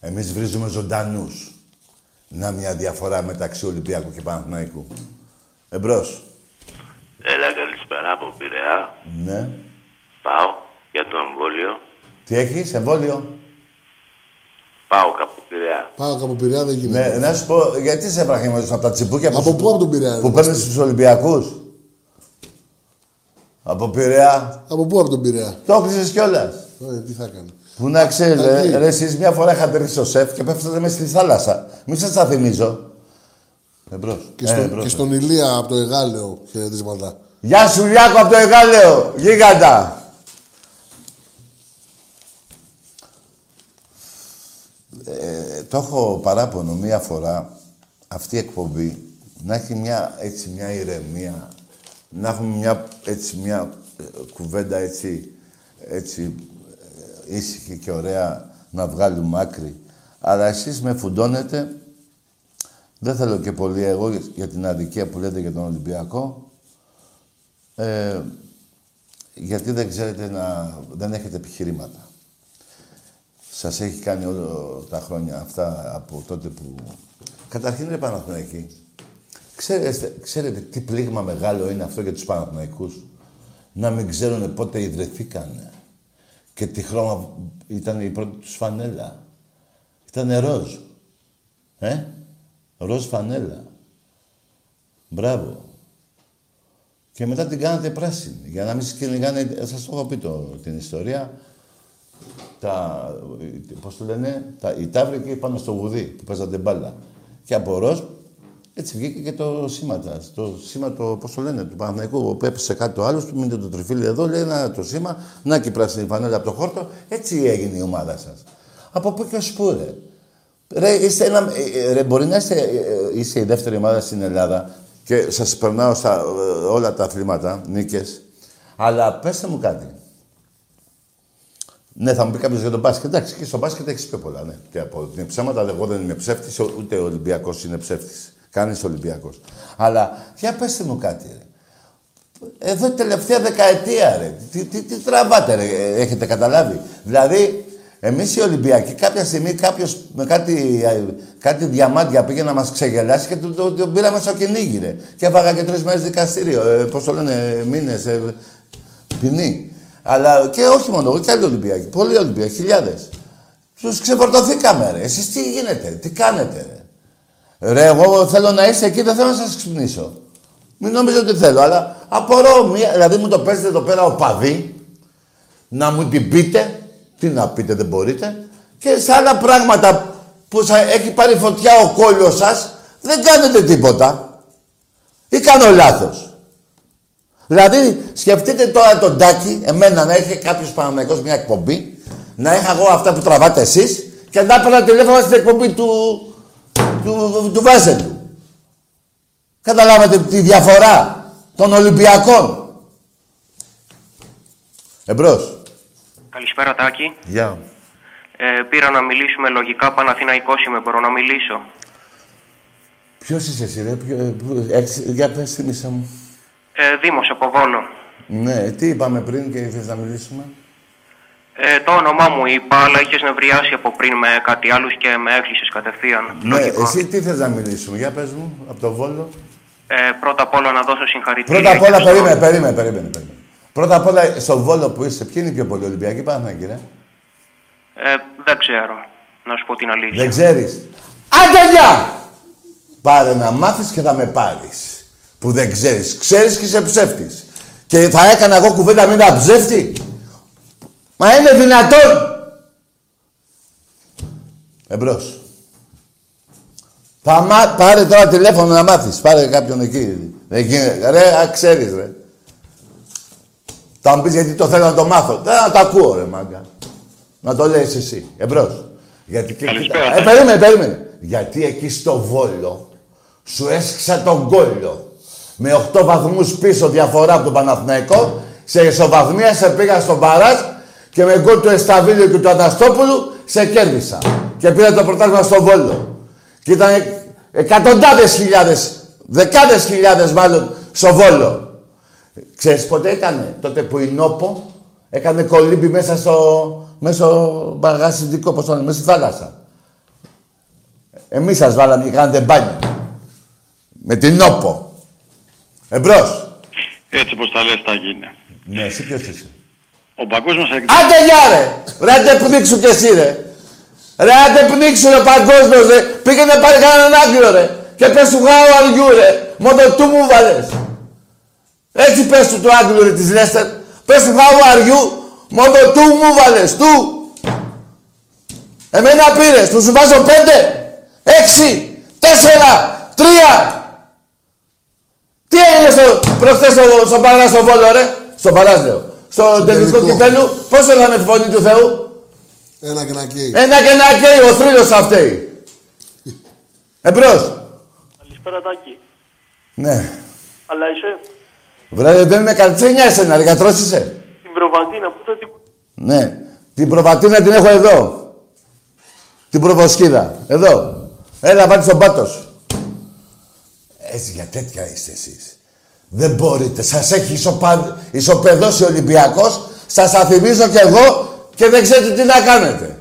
Εμείς βρίζουμε ζωντανούς. Να μια διαφορά μεταξύ Ολυμπιακού και Παναθηναϊκού. Εμπρός. Έλα, καλησπέρα από Πειραιά. Ναι. Πάω για το εμβόλιο. Τι έχεις, εμβόλιο; Πάω κάπου Πειραιά. Πάω από Πειραιά δεν γίνεται. Ναι, να σου πω, γιατί σε βραχήματος από τα τσιμπούκια Από πού από τον Πειραιά, που ρε, παίρνεις στους Ολυμπιακούς; Από Πειραιά; Από πού από τον Πειραιά; Το έκλεισες κιόλας. Ε, τι θα κάνει. Πού να ξέρεις, ρε, Εκεί. ρε, εσείς μια φορά είχατε ρίξει το σεφ και πέφτατε μέσα στη θάλασσα. Μην σας τα θυμίζω. Εμπρός. Και, Ε, στο, εμπρός. και στον Ηλία από το Εγάλεο χαιρετίσματα. Γεια σου Λιάκο από το Εγάλεο, γίγαντα. Ε, το έχω παράπονο μία φορά αυτή η εκπομπή να έχει μια, έτσι, μια ηρεμία, να έχουμε μια, έτσι, μια ε, κουβέντα έτσι, έτσι ε, ήσυχη και ωραία να βγάλουμε άκρη. Αλλά εσείς με φουντώνετε Δεν θέλω και πολύ εγώ για την αδικία που λέτε για τον Ολυμπιακό. Ε, γιατί δεν ξέρετε να... δεν έχετε επιχειρήματα. Σας έχει κάνει όλα τα χρόνια αυτά από τότε που... Καταρχήν ρε Παναθηναϊκοί, ξέρετε, ξέρετε τι πλήγμα μεγάλο είναι αυτό για τους Παναθηναϊκούς; Να μην ξέρουν πότε ιδρυθήκανε. Και τι χρώμα ήταν η πρώτη τους φανέλα. Ήταν ροζ. Ε, ροζ φανέλα. Μπράβο. Και μετά την κάνατε πράσινη. Για να μην σας κυνηγάνε, σας το έχω πει το, την ιστορία. Τα, πώς το λένε, τα, οι τάβροι εκεί πάνω στο γουδί που παίζατε μπάλα. Και από ροζ, έτσι βγήκε και το σήμα Το σήμα, το, πώς το λένε, του Παναθηναϊκού, που έπεσε κάτω άλλο, του μείνετε το τριφύλι εδώ, λέει ένα το σήμα, να και η πράσινη φανέλα από το χόρτο. Έτσι έγινε η ομάδα σας. Από πού και ως πού, ρε. Ρε, είστε ένα, ε, ρε, μπορεί να είστε, ε, ε, είστε η δεύτερη ομάδα στην Ελλάδα και σας περνάω στα, όλα τα αθλήματα, νίκες. Αλλά πέστε μου κάτι. Ναι, θα μου πει κάποιος για τον μπάσκετ. Εντάξει, και στο μπάσκετ έχεις πιο πολλά. Ναι. Και από την ψέματα, εγώ δεν είμαι ψεύτης, ούτε ο Ολυμπιακός είναι ψεύτης. Κανείς Ολυμπιακός. Αλλά για πέστε μου κάτι, ρε. Εδώ τελευταία δεκαετία, ρε. Τι, τι, τι τραβάτε, ρε. Έχετε καταλάβει. Δηλαδή, Εμείς οι Ολυμπιακοί, κάποια στιγμή κάποιος με κάτι, κάτι διαμάντια πήγε να μας ξεγελάσει και τον το, το, πήραμε στο κυνήγι. Ρε. Και έφαγα και τρεις μέρες δικαστήριο. Ε, Πώς το λένε, μήνες. Ε, ποινή. Αλλά και όχι μόνο εγώ, και άλλοι Ολυμπιακοί. Πολλοί Ολυμπιακοί, χιλιάδες. Τους ξεφορτωθήκαμε, ρε. Εσείς τι γίνεται, τι κάνετε, ρε. Ρε, εγώ θέλω να είστε εκεί, δεν θέλω να σας ξυπνήσω. Μην νομίζετε ότι θέλω, αλλά απορώ μία, δηλαδή μου το παίζετε εδώ πέρα ο παδί, να μου την πείτε, τι να πείτε, δεν μπορείτε. Και σε άλλα πράγματα που σα έχει πάρει φωτιά ο κόλλος σας, δεν κάνετε τίποτα. Ή κάνω λάθος. Δηλαδή, σκεφτείτε τώρα τον Τάκη, εμένα να έχει κάποιος Παναμαϊκός μια εκπομπή, να είχα εγώ αυτά που τραβάτε εσείς και να έπαιρνα τηλέφωνο στην εκπομπή του, του, του, του Βάζελου. Καταλάβατε τη διαφορά των Ολυμπιακών. Εμπρός. Καλησπέρα, Τάκη. Γεια. Ε, πήρα να μιλήσουμε λογικά. Παναθηναϊκός είμαι. Μπορώ να μιλήσω. Ποιος είσαι εσύ, ρε, ποιο, ε, έχεις, για πες μισά μου. Ε, Δήμος από Βόλο. Ναι, τι είπαμε πριν και ήθελες να μιλήσουμε; Ε, το όνομά μου είπα, αλλά είχες νευριάσει από πριν με κάτι άλλους και με έκλεισες κατευθείαν. Ναι, Λογικό. εσύ τι θες να μιλήσουμε, για πες μου, από το Βόλο. Ε, πρώτα απ' όλα να δώσω συγχαρητήρια. Πρώτα απ' όλα, και στο- περίμενε, περίμενε, περίμενε. περίμενε. Πρώτα απ' όλα, στο Βόλο που είσαι, ποιοι είναι οι πιο πολλοί Ολυμπιακοί, πάμε κύριε. Ε, δεν ξέρω, να σου πω την αλήθεια. Δεν ξέρεις; Άντε γεια! Πάρε να μάθεις και θα με πάρεις. Που δεν ξέρεις. Ξέρεις και είσαι ψεύτης. Και θα έκανα εγώ κουβέντα με ένα ψεύτη. Μα είναι δυνατόν. Εμπρός. Θα μα... Πάρε τώρα τηλέφωνο να μάθεις. Πάρε κάποιον εκεί. Δεν γίνεται. Ρε, α, ξέρεις ρε. Θα μου πεις γιατί το θέλω να το μάθω. Δεν να το ακούω ρε μάγκα. Να το λες εσύ. Εμπρός. Γιατί και Καλησπέρα. Ε, περίμενε, περίμενε. Γιατί εκεί στο Βόλο σου έσχισα τον κόλλο. Με 8 βαθμούς πίσω διαφορά από τον Παναθηναϊκό, σε ισοβαθμία σε πήγα στον Παράζ και με γκολ του Εσταβίλιο και του Αναστόπουλου σε κέρδισα. Και πήρα το πρωτάθλημα στο Βόλο. Και ήταν εκατοντάδες χιλιάδες, δεκάδες χιλιάδες μάλλον, στο Βόλο. Ξέρεις πότε έκανε, τότε που η Νόπο έκανε κολύμπι μέσα στο, μέσα στο μπαγασιδικό, πώς το λένε, μέσα στη θάλασσα. Εμείς σας βάλαμε και κάνετε μπάνιο. Με την Νόπο. Εμπρός. Έτσι πως τα λες τα γίνει. Ναι, εσύ ποιος είσαι; Ο παγκόσμιος Άντε γεια ρε! Ρε άντε πνίξου κι εσύ ρε! Ρε άντε πνίξου ρε παγκόσμιος ρε! Πήγαινε πάρει κανέναν άγγλο ρε! Και πες του γάου αργιού ρε! Μόνο του μου βάλες! Έτσι πες του του άγγλου ρε της Λέστερ! Πες του γάου αργιού! Μόνο του μου βάλες! Του! Εμένα πήρες! Τους σου βάζω πέντε! Έξι! Τέσσερα! Τρία! Τι έγινε στο, προχτές στο, στο Παρά στο Βόλο, ρε; Στο Παρά, λέω. Στο τελικό τελικό. κυπέλου, πώς έλανε τη φωνή του Θεού; Ένα και να καίει. Ένα και ένα καίει, ο θρύλος αυτή. *laughs* Εμπρός. Καλησπέρα, Τάκη. Ναι. Αλλά είσαι; Βρε, δεν με καρτσίνια εσένα, ρε, κατρός είσαι. στην Προβατίνα, πού θα την... Ναι. Την προβατίνα την έχω εδώ. Την προβοσκίδα. Εδώ. Έλα, βάλτε στον πάτος σου. Έτσι για τέτοια είστε εσείς. Δεν μπορείτε. Σας έχει ισοπα... ισοπεδώσει ο Ολυμπιακός. Σας τα θυμίζω κι εγώ και δεν ξέρετε τι να κάνετε.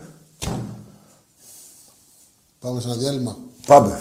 Πάμε σε ένα διάλειμμα. Πάμε.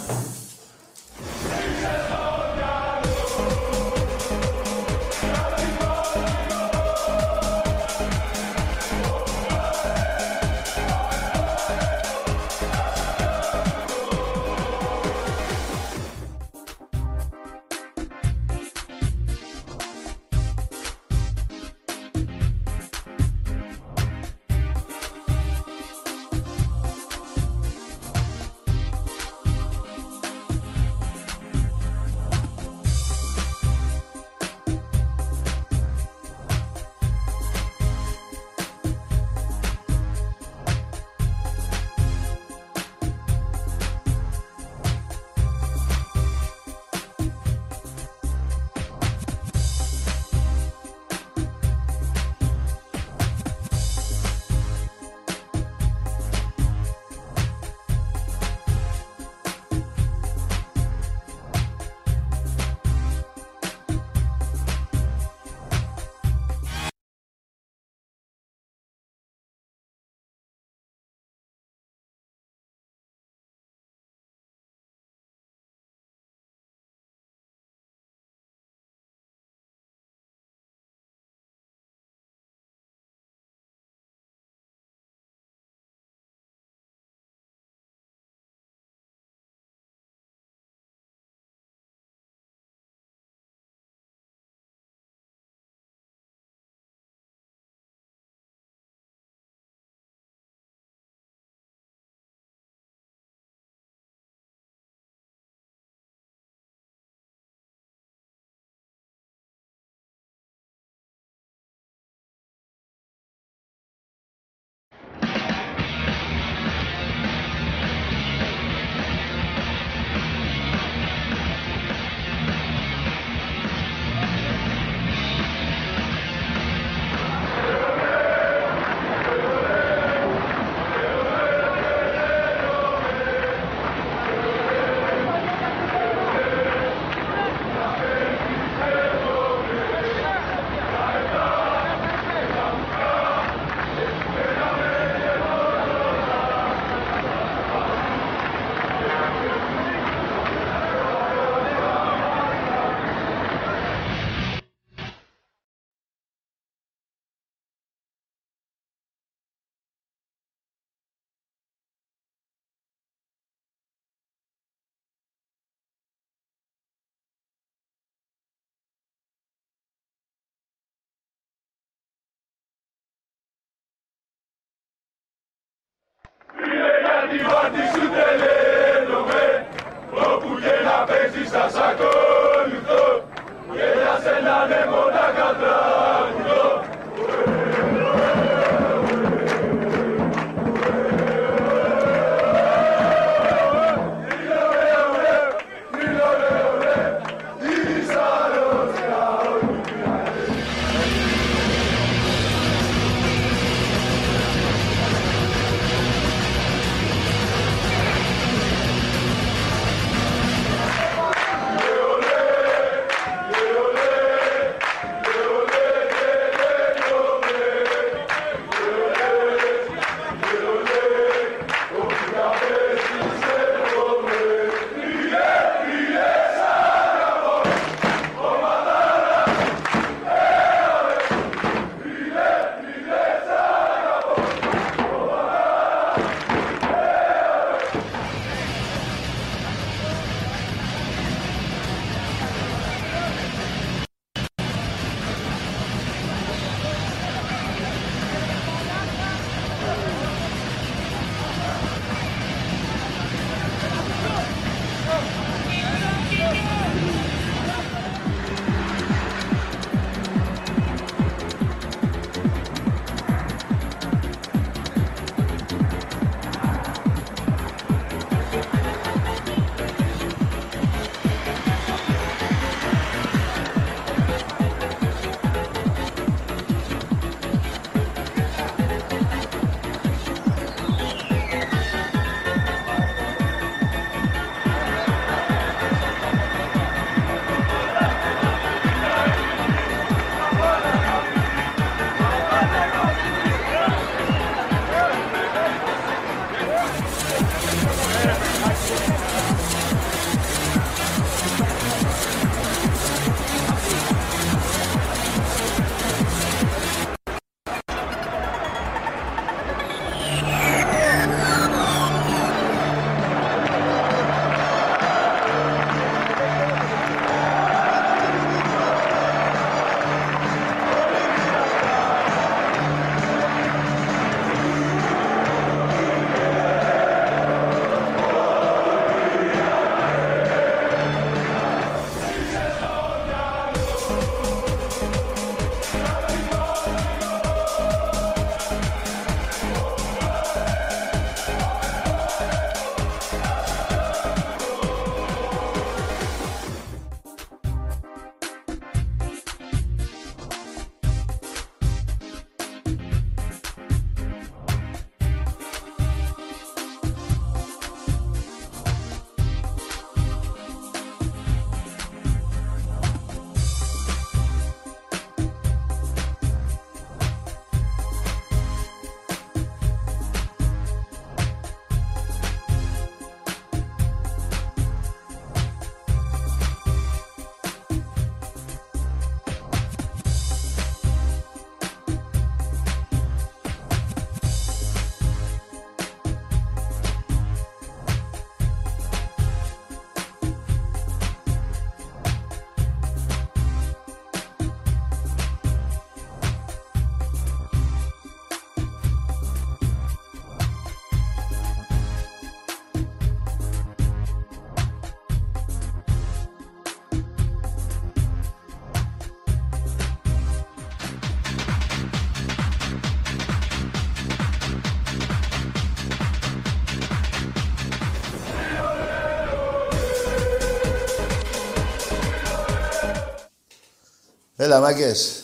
Έλα, μάγκες.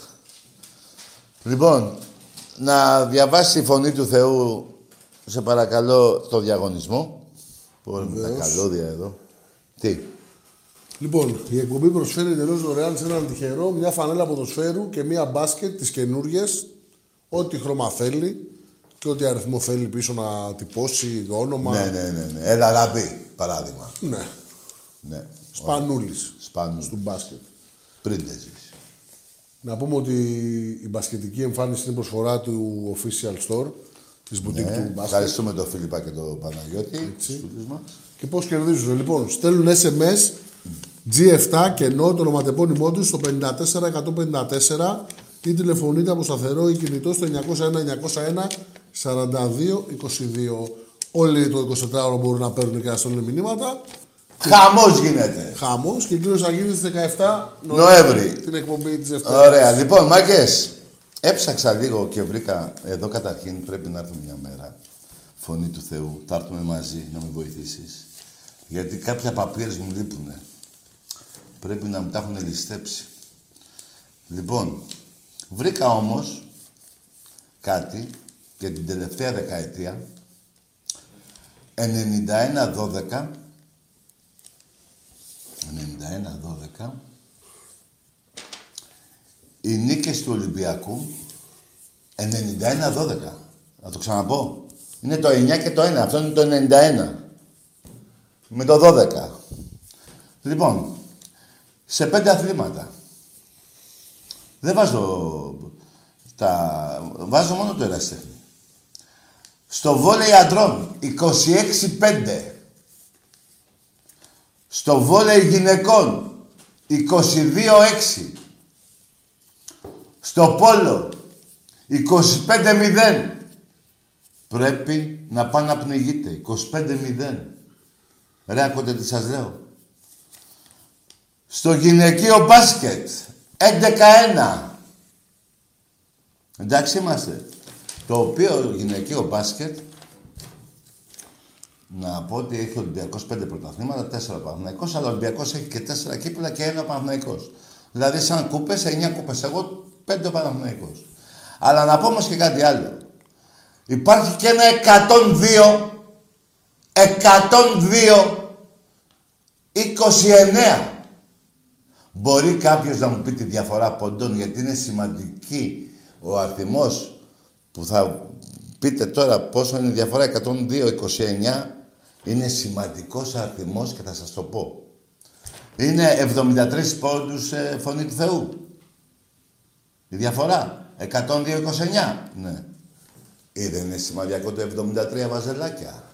Λοιπόν, να διαβάσει η φωνή του Θεού, σε παρακαλώ, το διαγωνισμό. Που έχουμε τα Βεβαίως. καλώδια εδώ. Τι; Λοιπόν, η εκπομπή προσφέρει εντελώ δωρεάν σε έναν τυχερό μια φανέλα ποδοσφαίρου και μια μπάσκετ τις καινούριε, ό,τι χρώμα θέλει και ό,τι αριθμό θέλει πίσω να τυπώσει, όνομα. Ναι, ναι, ναι, ναι. Έλα, λαμπή, παράδειγμα. Ναι. Ναι. Σπανούλης Σπάνου. του μπάσκετ. Πριν δεν ζεις. Να πούμε ότι η μπασκετική εμφάνιση είναι προσφορά του official store της boutique Ναι. του μπάσκετ. Ευχαριστούμε τον Φίλιππα και τον Παναγιώτη. Έτσι. τους φίλους μας. Και πώς κερδίζουν. Λοιπόν, στέλνουν SMS G7 κενό το ονοματεπώνυμό τους στο 54154 ή τηλεφωνείτε από σταθερό ή κινητό στο 901 901 4222. Όλοι το 24ωρο μπορούν να παίρνουν και να στέλνουν μηνύματα. Χαμός γίνεται. Χαμός και κύριος θα γίνει στι 17 Νοέμβρη. Την εκπομπή της Δευτέρας. Ωραία. Λοιπόν, μάγκες, έψαξα λίγο και βρήκα, εδώ καταρχήν πρέπει να έρθουμε μια μέρα. Φωνή του Θεού. Θα έρθουμε μαζί να με βοηθήσεις. Γιατί κάποια παπίρες μου λείπουνε. Πρέπει να μου τα έχουν ληστέψει. Λοιπόν, βρήκα όμως κάτι και την τελευταία δεκαετία 91-12 91-12 οι νίκες του Ολυμπιακού 91-12. Να το ξαναπώ. Είναι το 9 και το 1. Αυτό είναι το 91. Με το 12. Λοιπόν, σε πέντε αθλήματα. Δεν βάζω τα... Βάζω μόνο το εραστέχνη. Στο βόλεϊ αντρών 26-5. Στο βόλεϊ γυναικών 22-6. Στο πόλο 25-0. Πρέπει να πάει να πνιγείτε. 25-0. Ρε, ακούτε τι σας λέω. Στο γυναικείο μπάσκετ 11-1. Εντάξει είμαστε. Το οποίο γυναικείο μπάσκετ να πω ότι έχει ο Ολυμπιακός 5 πρωταθλήματα, 4 Παναθυναϊκό, αλλά ο Ολυμπιακός έχει και 4 κύπελα και ένα Παναθυναϊκό. Δηλαδή, σαν κούπες, 9 κούπες. Εγώ 5 Παναθυναϊκό. Αλλά να πω όμως και κάτι άλλο. Υπάρχει και ένα 102, 102, 29. Μπορεί κάποιος να μου πει τη διαφορά ποντών, γιατί είναι σημαντική ο αριθμός που θα πείτε τώρα πόσο είναι η διαφορά 102-29 είναι σημαντικός αριθμός και θα σας το πω. Είναι 73 πόντους ε, φωνή του Θεού. Η διαφορά. 102-29. Ναι. Ή δεν είναι σημαντικό το 73 βαζελάκια.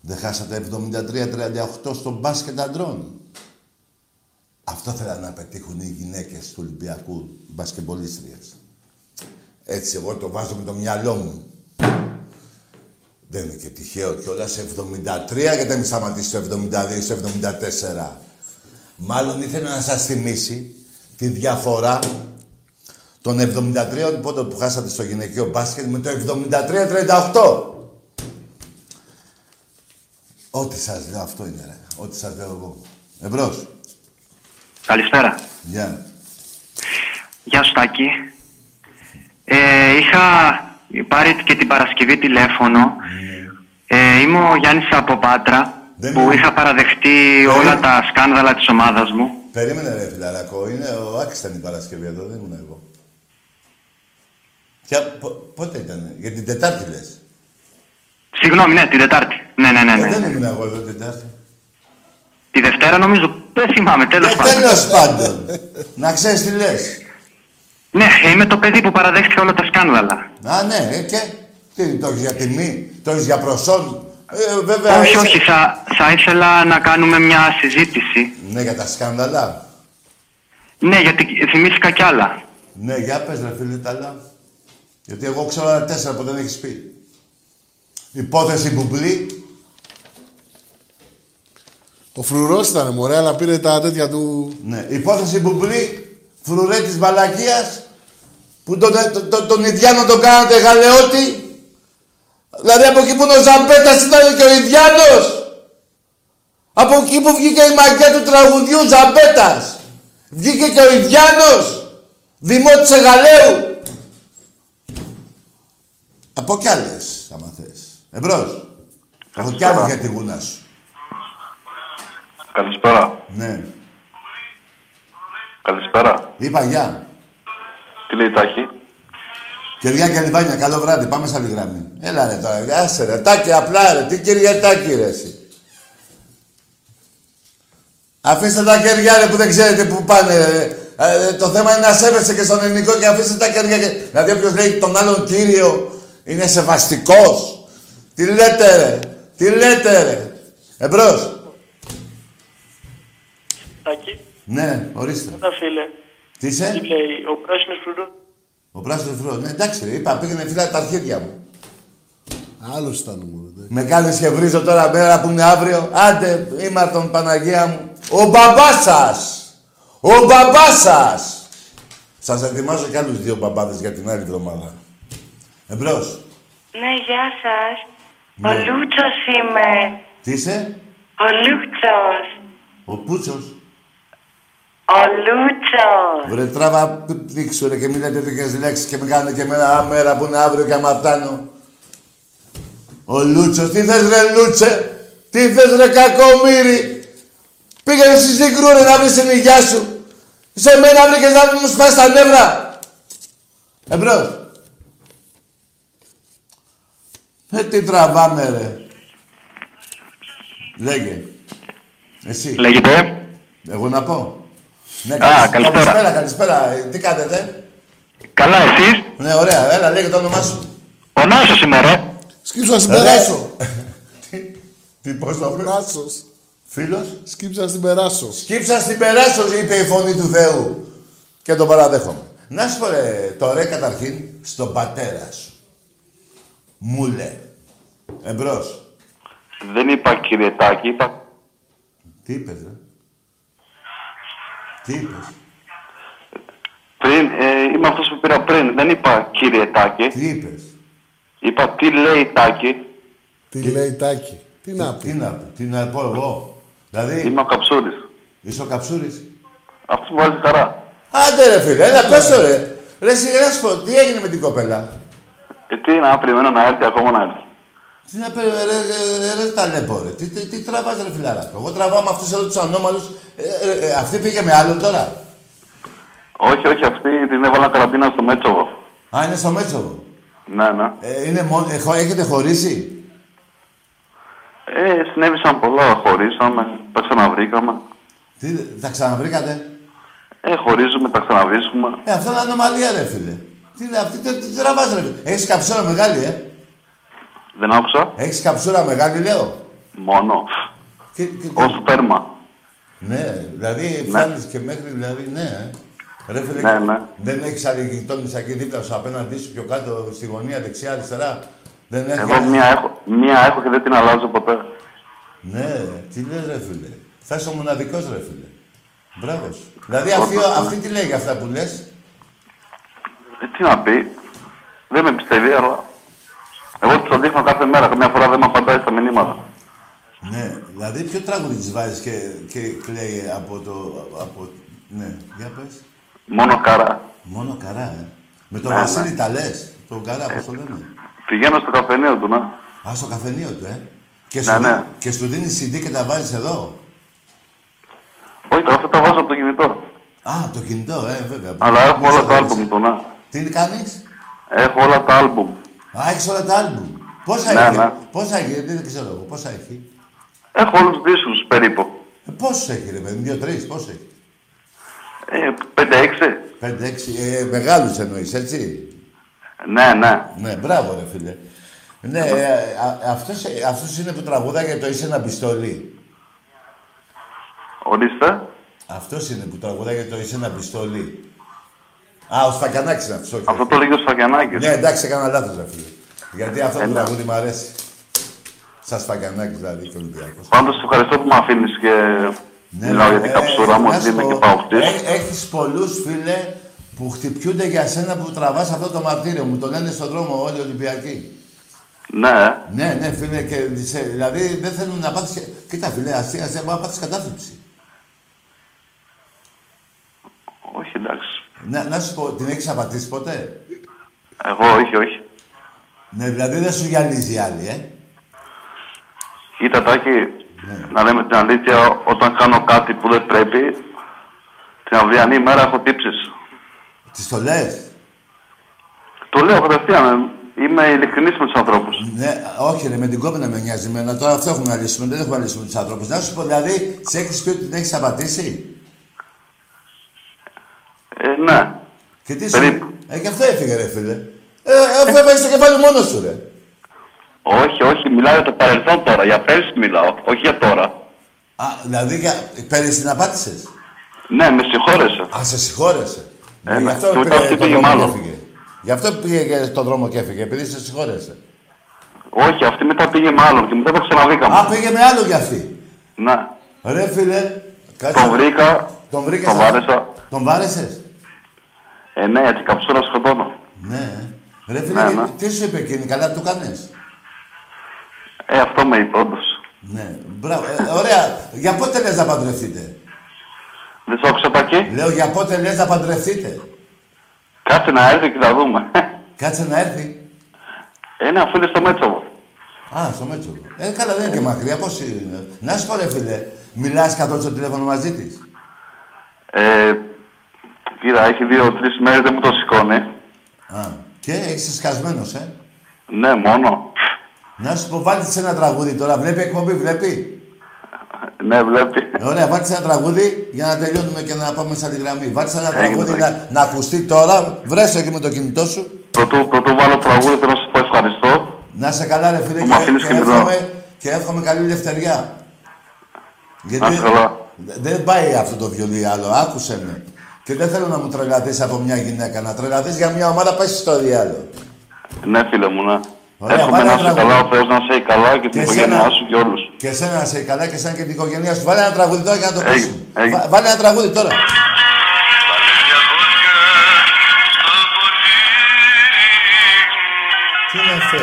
Δεν χάσατε 73-38 στο μπάσκετ αντρών. Αυτό θέλαν να πετύχουν οι γυναίκες του Ολυμπιακού, οι μπασκετμπολίστριες. Έτσι, εγώ το βάζω με το μυαλό μου. Δεν είναι και τυχαίο κιόλας σε 73 γιατί δεν σταματήσει στο 72 στο 74. Μάλλον ήθελε να σας θυμίσει τη διαφορά των 73 πόντων που χάσατε στο γυναικείο μπάσκετ με το 73-38. Ό,τι σας λέω αυτό είναι ρε. Ό,τι σας λέω εγώ. Εμπρός. Καλησπέρα. Γεια. Γεια σου Τάκη. Ε, είχα πάρει και την Παρασκευή τηλέφωνο. Ε, είμαι ο Γιάννης από Πάτρα που είχα παραδεχτεί όλα τα σκάνδαλα της ομάδας μου. Περίμενε ρε φιλαράκο. Είναι ο Άκης ήταν η Παρασκευή εδώ, δεν ήμουν εγώ. Ποια, πο- πότε ήταν, για την Τετάρτη λες; Συγγνώμη, ναι, την Τετάρτη. Ναι, ναι, ναι. Ε, ναι. δεν ήμουν εγώ εδώ την Τετάρτη. Τη Δευτέρα νομίζω, δεν θυμάμαι, τέλος Ε, πάντων. τέλος πάντων. να ξέρεις τι λες. Ναι, είμαι το παιδί που παραδέχτηκε όλα τα σκάνδαλα. Α, ναι, ε, και. Τι, το έχεις για τιμή, το έχεις για προσόν. Ε, βέβαια, όχι, είσαι- όχι, θα, θα ήθελα να κάνουμε μια συζήτηση. Ναι, για τα σκάνδαλα. Ναι, γιατί θυμήθηκα κι άλλα. Ναι, για πες ρε φίλε τα άλλα. Γιατί εγώ ξέρω ένα τέσσερα που δεν έχεις πει. Υπόθεση μπουμπλή. Ο φρουρός ήταν μωρέ, αλλά πήρε τα τέτοια του. Ναι, υπόθεση μπουμπλή. Φρουρέ της μαλακίας. Που τον, τον, τον, τον Ιδιάνο τον κάνατε γαλεότη. Δηλαδή από εκεί που είναι ο Ζαμπέτας ήταν και ο Ιδιάνος. Από εκεί που βγήκε η μαγιά του τραγουδιού Ζαμπέτας. Βγήκε και ο Ιδιάνος. Δημό της Εγαλαίου. Από κι άλλες, άμα θες. Εμπρός. Έχω κι άλλες για τη γούνα σου. Καλησπέρα. Ναι. Καλησπέρα. Είπα γεια. Τι λέει Τάκη; Κυριά και Λιβάνια, καλό βράδυ. Πάμε σε άλλη γραμμή. Έλα ρε τώρα, άσε ρε. Τάκη απλά ρε. Τι Κυριατάκη ρε εσύ. Αφήστε τα κεριά ρε που δεν ξέρετε που πάνε ρε. Ε, το θέμα είναι να σέβεσαι και στον ελληνικό και αφήστε τα κεριά. Και... Δηλαδή όποιος λέει τον άλλον κύριο είναι σεβαστικός. Τι λέτε ρε. Τι λέτε ρε. Εμπρός. Τάκη, Ναι, ορίστε. τα φίλε. Τι είσαι; Τι λέει, ο πράσινος φρούτος. Ο πράσινος φρό. Ναι, εντάξει, ρε, είπα, πήγαινε φύλλα τα αρχίδια μου. Άλλος ήταν μόνο. Με κάνεις και βρίζω τώρα μέρα που είναι αύριο. Άντε, ήμαρτον Παναγία μου. Ο μπαμπάς σας! Ο μπαμπάς σας! Σας ετοιμάζω κι άλλους δύο μπαμπάδες για την άλλη εβδομάδα. Εμπρός. Ναι, γεια σας. Ναι. Ο Λούτσος είμαι. Τι είσαι; Ο Λούτσος. Ο Πούτσος. Ο Λούτσος. Βρε τράβα πήξου ρε και μην λέτε τέτοιες λέξεις και με κάνετε και εμένα μέρα που είναι αύριο και άμα φτάνω. Ο Λούτσος, τι θες ρε Λούτσε, τι θες ρε κακομύρι. Πήγαινε στη Συγκρού ρε να βρεις την υγειά σου. Σε μένα βρήκες να μου σπάσει τα νεύρα. Εμπρός. Ε, τι τραβάμε ρε. Λέγε. Εσύ. Λέγεται. Εγώ να πω. Ναι, Α, καλησ- καλησπέρα. Καλησπέρα, καλησπέρα. Ε, Τι κάνετε; Καλά, εσείς; Ναι, ωραία. Έλα, λέγε το όνομά σου. Ο Νάσος είμαι, ρε. Σκύψω να συμπεράσω. Τι, πώς το βρες. Νάσος. Φίλος; Σκύψα να συμπεράσω. Σκύψα στην περάσω, είπε η φωνή του Θεού. Και τον παραδέχομαι. Να σου πω ρε, το ρε καταρχήν στον πατέρα σου. Μου λέει. Εμπρός. Δεν είπα κύριε Τάκη, είπα... Τι είπες, ρε; Τι είπες; Πριν, ε, είμαι αυτός που πήρα πριν. Δεν είπα κύριε Τάκη. Τι είπες; Είπα τι λέει Τάκη. Τι λέει Τάκη; Τι να πει; Τι να πει, τι να πω εγώ; Δηλαδή... Είμαι ο Καψούρης. Είσαι ο Καψούρης; Αυτός που βάζει χαρά. Άντε ρε φίλε, έλα πες το ρε. Ρε σιγά να σου πω, τι έγινε με την κοπέλα; Ε, τι να περιμένω να έρθει ακόμα να έρθει. Τι να πει, ρε, ρε, ρε, ρε ταλέπω, ρε. Τι, τι, τι τραβάς, ρε φιλαράκο; Εγώ τραβάω με αυτούς εδώ τους ανώμαλους. Ε, ε, ε, αυτή πήγε με άλλον τώρα; Όχι, όχι, αυτή την έβαλα καραντίνα στο Μέτσοβο. Α, είναι στο Μέτσοβο; Ναι, ναι. Ε, είναι μόνο, ε, χω- έχετε χωρίσει; Ε, συνέβησαν πολλά, χωρίσαμε, τα ξαναβρήκαμε. Τι, τα ξαναβρήκατε; Ε, χωρίζουμε, τα ξαναβρίσκουμε. Ε, αυτό είναι ανομαλία, ρε φίλε. Τι είναι αυτή, τι, τι τραβάς, ρε φίλε. Έχεις καψούρα μεγάλη, ε; Δεν άκουσα. Έχεις καψούρα μεγάλη, λέω; Μόνο. Και, και, Ως σπέρμα. Ναι, δηλαδή Ναι. φτάνεις και μέχρι, δηλαδή, ναι. ε. Ρε φίλε, Ναι, ναι. δεν έχεις άλλη γειτόνισσα εκεί δίπλα σου απέναντί σου πιο κάτω στη γωνία δεξιά, αριστερά. Δεν έχεις. Εγώ μία έχω, μία έχω και δεν την αλλάζω ποτέ. Ναι, τι λες ρε φίλε. Θα είσαι ο μοναδικός ρε φίλε. Μπράβο σου. Δηλαδή αυτή, αυτή τι λέει για αυτά που λες; Ε, τι να πει. Δεν με πιστεύει, αλλά... Εγώ της το δείχνω κάθε μέρα. Καμιά φορά δεν με απαντάει στα μηνύματα. Ναι, δηλαδή ποιο τραγούδι της βάζεις και, και κλαίει από το... Από... Ναι, για πες. Μόνο καρά. Μόνο καρά, ε. Με τον Ναι, Βασίλη ναι. τα λες. Τον καρά, πώς το λένε. Πηγαίνω στο καφενείο του, ναι. Α, στο καφενείο του, ε. Και, Ναι, σου, ναι. και σου δίνει CD και τα βάζεις εδώ. Όχι, τώρα αυτά τα βάζω από το κινητό. Α, το κινητό, ε, βέβαια. Αλλά έχω Πού όλα σε τα βάζεις. άλμπουμ του, ναι. Τι κάνεις; Έχω όλα τα άλμπουμ. Α, έχεις όλα τα άλμπουμ. Πόσα Ναι, έχει; ναι. Πόσα έχει, δεν ξέρω εγώ. Πόσα έχει; Έχω όλους τους δίσκους περίπου. Ε, πόσους έχει, ρε παιδί, δύο-τρεις, πόσο έχει; Ε, πέντε-έξι. Πέντε-έξι, ε, μεγάλους εννοείς, έτσι; Ναι, ναι. Ναι, μπράβο ρε φίλε. Ναι, ε, α, αυτός, ε, αυτός είναι που τραγουδάει για το είσαι ένα πιστόλι. Ορίστε. Αυτός είναι που τραγουδάει για το είσαι ένα πιστόλι. Α, ο Σφακιανάκης είναι αυτός, όχι. Αυτό το λέγει ο Σφακιανάκης. Ναι, εντάξει, έκανα λάθος ρε φίλε. Γιατί αυτό Ε, το ναι. τραγούδι μου αρέσει. Σαν Σφακιανάκης δηλαδή και Ολυμπιακός. Πάντως, ευχαριστώ που με αφήνεις και μιλάω για την καψούρα μου, Ναι, να ότι σου είμαι πω, και παοκτής. έ- Έχεις πολλούς φίλε που χτυπιούνται για σένα που τραβάς αυτό το μαρτύριο. Μου το λένε στον δρόμο όλοι οι Ολυμπιακοί. Ναι. Ναι, ναι, φίλε, και σε, δηλαδή δεν θέλουν να πάθεις... και- Κοίτα, φίλε, αστεία, αστεία, μπορεί να πάθεις κατάθλιψη. Όχι, εντάξει. Να, να σου πω, την έχεις απατήσει ποτέ; Εγώ όχι, όχι. Ναι, δηλαδή δεν σου γυαλίζει η άλλη, ε. Κοίτα, Τάκη, να λέμε την αλήθεια, όταν κάνω κάτι που δεν πρέπει, την αυριανή ημέρα έχω τύψεις. Τις το λες; Το λέω κατευθείαν. Είμαι ειλικρινής με τους ανθρώπους. Ναι, όχι, ρε, με την κόπη να με νοιάζει. Εμένα τώρα αυτό έχουμε να λύσουμε. Δεν έχουμε να λύσουμε τους ανθρώπους. Να σου πω, δηλαδή, σε έχεις πει ότι την έχεις απατήσει; Ε, ναι. Και τι σου. Ε, και αυτό έφυγε, ρε φίλε. Ε, αυτό έφαγε στο κεφάλι μόνος σου, ρε. Όχι, όχι, μιλάω για το παρελθόν τώρα. Για πέρσι μιλάω, όχι για τώρα. Α, δηλαδή, για... πέρυσι την απάτησε. Ναι, με συγχώρεσε. Α, σε συγχώρεσε. Ε, Γι' ναι. αυτό Και μετά πήγε αυτή τον πήγε δρόμο και μάλλον. έφυγε. Γι' αυτό πήγε και στον δρόμο και έφυγε, επειδή σε συγχώρεσε. Όχι, αυτή μετά πήγε με άλλον και μετά το ξαναβρήκαμε. Α, πήγε με άλλο κι αυτή. Ναι. Ρε φίλε, κάτσε. Τον βρήκα, Τον βρήκες. τον βάρεσα. Τον βάρεσες; Ε, ναι, γιατί καψούρα σκοτώνω. Ναι. Ρε φίλε, Ναι, και- ναι. τι σου είπε εκείνη, καλά που το κάνες. Ε, αυτό με είπε, όντως. Ναι, μπράβο. Ε, ωραία. Για πότε λες να παντρευτείτε; Δεν σ' άκουσα πακί. Λέω για πότε λες να παντρευτείτε; Κάτσε να έρθει και θα δούμε. Κάτσε να έρθει. Ε, ναι, αφού είναι στο Μέτσοβο. Α, στο Μέτσο. Ε, καλά, δεν είναι και μακριά. Πώς είναι; Να σου πω, ρε φίλε, μιλάς καθόλου στο τηλέφωνο μαζί της; Ε, κοίτα, έχει δύο-τρει μέρες δεν μου το σηκώνει. Α, και είσαι σκασμένος, ε; Ναι, μόνο. Να σου πω, βάλτε σε ένα τραγούδι τώρα. Βλέπει εκπομπή, βλέπει; Ναι, βλέπει. Ε, Ωραία, βάλτε σε ένα τραγούδι για να τελειώνουμε και να πάμε σε άλλη γραμμή. Βάλτε σε ένα Έγινε, τραγούδι έγινε. να, να ακουστεί τώρα. Βρέσαι εκεί με το κινητό σου. Πρωτού, πρωτού βάλω τραγούδι, θέλω να σου πω ευχαριστώ. Να σε καλά, ρε φίλε, Μου και, αφήνεις και, και μιλάω. εύχομαι, και εύχομαι καλή ελευθεριά. Να είσαι καλά. δε- δεν πάει αυτό το βιολί άλλο, άκουσε με. Και δεν θέλω να μου τρελαθείς από μια γυναίκα. Να τρελαθείς για μια ομάδα, πας στο διάλογο. Ναι, φίλε μου, ναι. Ωραία, Εύχομαι βάλε να ένα είσαι τραγούδι. καλά, ο Θεός να είσαι καλά και την Και οικογένειά εσένα. σου και όλους. Και εσένα να είσαι καλά και εσένα και την οικογένειά σου. Βάλε ένα τραγούδι τώρα για να το Έγινε, πεις. έγινε. Βα- Βάλε ένα τραγούδι τώρα. Τι είναι αυτό;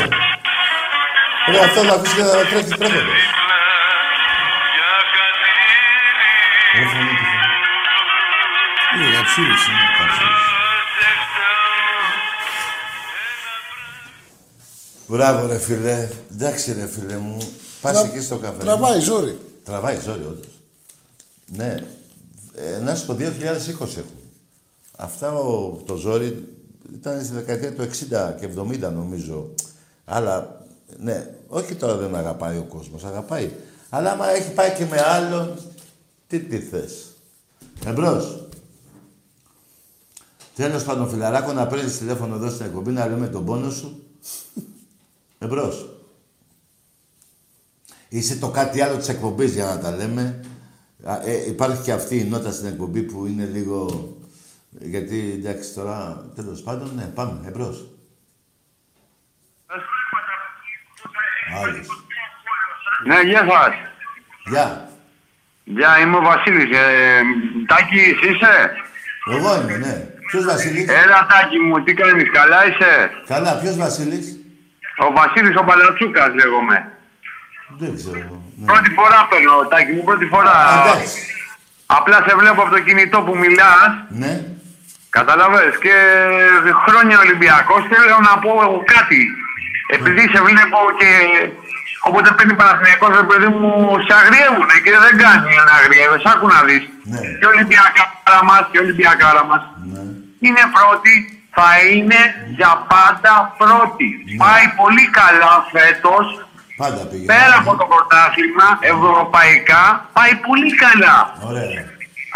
Ρε, αυτό θα ακούσει και θα τρέχει τρέχοντας. Ρε, φωνή του. Είναι καψούρης, είναι Μπράβο ρε φίλε. Εντάξει ρε φίλε μου. Πας Τρα- εκεί στο καφέ. τραβάει ζόρι. Τραβάει ζόρι όντως. Ναι. Ε, να σου πω 2020 έχουμε. Αυτά ο, το ζόρι ήταν στη δεκαετία του 60 και 70 νομίζω. Αλλά ναι, όχι τώρα δεν αγαπάει ο κόσμος, αγαπάει. Αλλά άμα έχει πάει και με άλλον, τι τι θες. Εμπρός. Τέλος πάντων, φιλαράκο, να παίρνεις τηλέφωνο εδώ στην εκπομπή, να λέμε τον πόνο σου. Εμπρός. Είσαι το κάτι άλλο της εκπομπής για να τα λέμε. Α, Ε, υπάρχει και αυτή η νότα στην εκπομπή που είναι λίγο... Γιατί εντάξει τώρα, τέλος πάντων, ναι, πάμε, εμπρός. Άλλος. Ναι, γεια σας. Γεια. Γεια, είμαι ο Βασίλης. Ε, Τάκη, εσύ είσαι; Εγώ είμαι, ναι. Ποιος Βασίλης; Έλα, Τάκη μου, τι κάνεις, καλά είσαι; Καλά, ποιος Βασίλης; Ο Βασίλης ο Παλατσούκας λέγομαι. Δεν ξέρω. Ναι. Πρώτη φορά αυτό εννοώ, Τάκη μου, πρώτη φορά. Απλά σε βλέπω από το κινητό που μιλάς. Ναι. Κατάλαβες και χρόνια Ολυμπιακός θέλω να πω εγώ κάτι. Επειδή σε βλέπω και όποτε παίρνει Παναθηναϊκός ρε παιδί μου σε αγριεύουνε και δεν κάνει να αγριεύεις. Άκου να δεις. Και Ολυμπιακάρα μας και Ολυμπιακάρα μας. Είναι πρώτη, θα είναι για πάντα πρώτη. Πάει πολύ καλά φέτος. Πάντα πήγε. Πέρα από το πρωτάθλημα, ευρωπαϊκά, πάει πολύ καλά. Ωραία.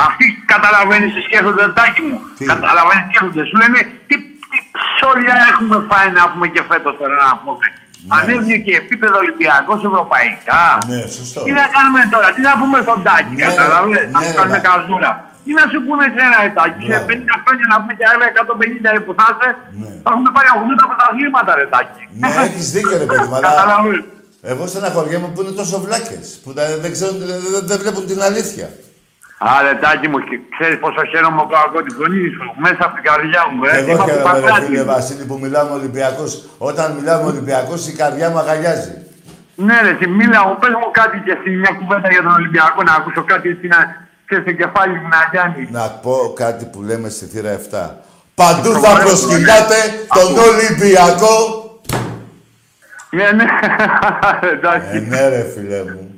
Αυτοί καταλαβαίνεις τις σκέφτονται, τάκι μου. Καταλαβαίνεις τι σκέφτονται. Σου λένε τι, τι ψόλια έχουμε φάει να πούμε και φέτος τώρα να πούμε. Ανέβηκε και επίπεδο Ολυμπιακός ευρωπαϊκά. Ναι, σωστό. Τι να κάνουμε τώρα, τι να πούμε στον Τάκη, Ναι, καταλαβαίνεις, να ναι, του κάνουμε ναι. καζούρα. Τι να σου πούνε εσένα, ρε Τάκη, σε 50 χρόνια να πούμε και άλλα 150 ρε που θα είσαι, θα έχουμε πάρει 80 πρωταθλήματα, ρε Τάκη. Ναι, έχεις δίκιο ρε παιδί μου, αλλά... Καταλαβαίνεις. Εγώ στεναχωριέμαι που είναι τόσο βλάκες, που τα- δεν, ξέρουν, δεν, δεν- δεν βλέπουν την αλήθεια. Άρε Τάκη μου, και ξέρεις πόσο χαίρομαι που ακούω τη φωνή σου, μέσα από την καρδιά μου, ε. Εγώ Είμαι από χαίρομαι, ρε Παγκράτη. φίλε Βασίλη, που μιλάμε Ολυμπιακός. Όταν μιλάμε Ολυμπιακός, η καρδιά μου αγαλιάζει. Ναι, ρε, εσύ μίλα μου, πες μου κάτι και εσύ μια κουβέντα για τον Ολυμπιακό, να ακούσω κάτι έτσι να, και σε κεφάλι μου να γιάνει. Να πω κάτι που λέμε στη θύρα 7. Παντού θα προσκυνάτε τον Ολυμπιακό. Ναι, ναι. *laughs* Εντάξει. Ε, ναι ρε φίλε μου.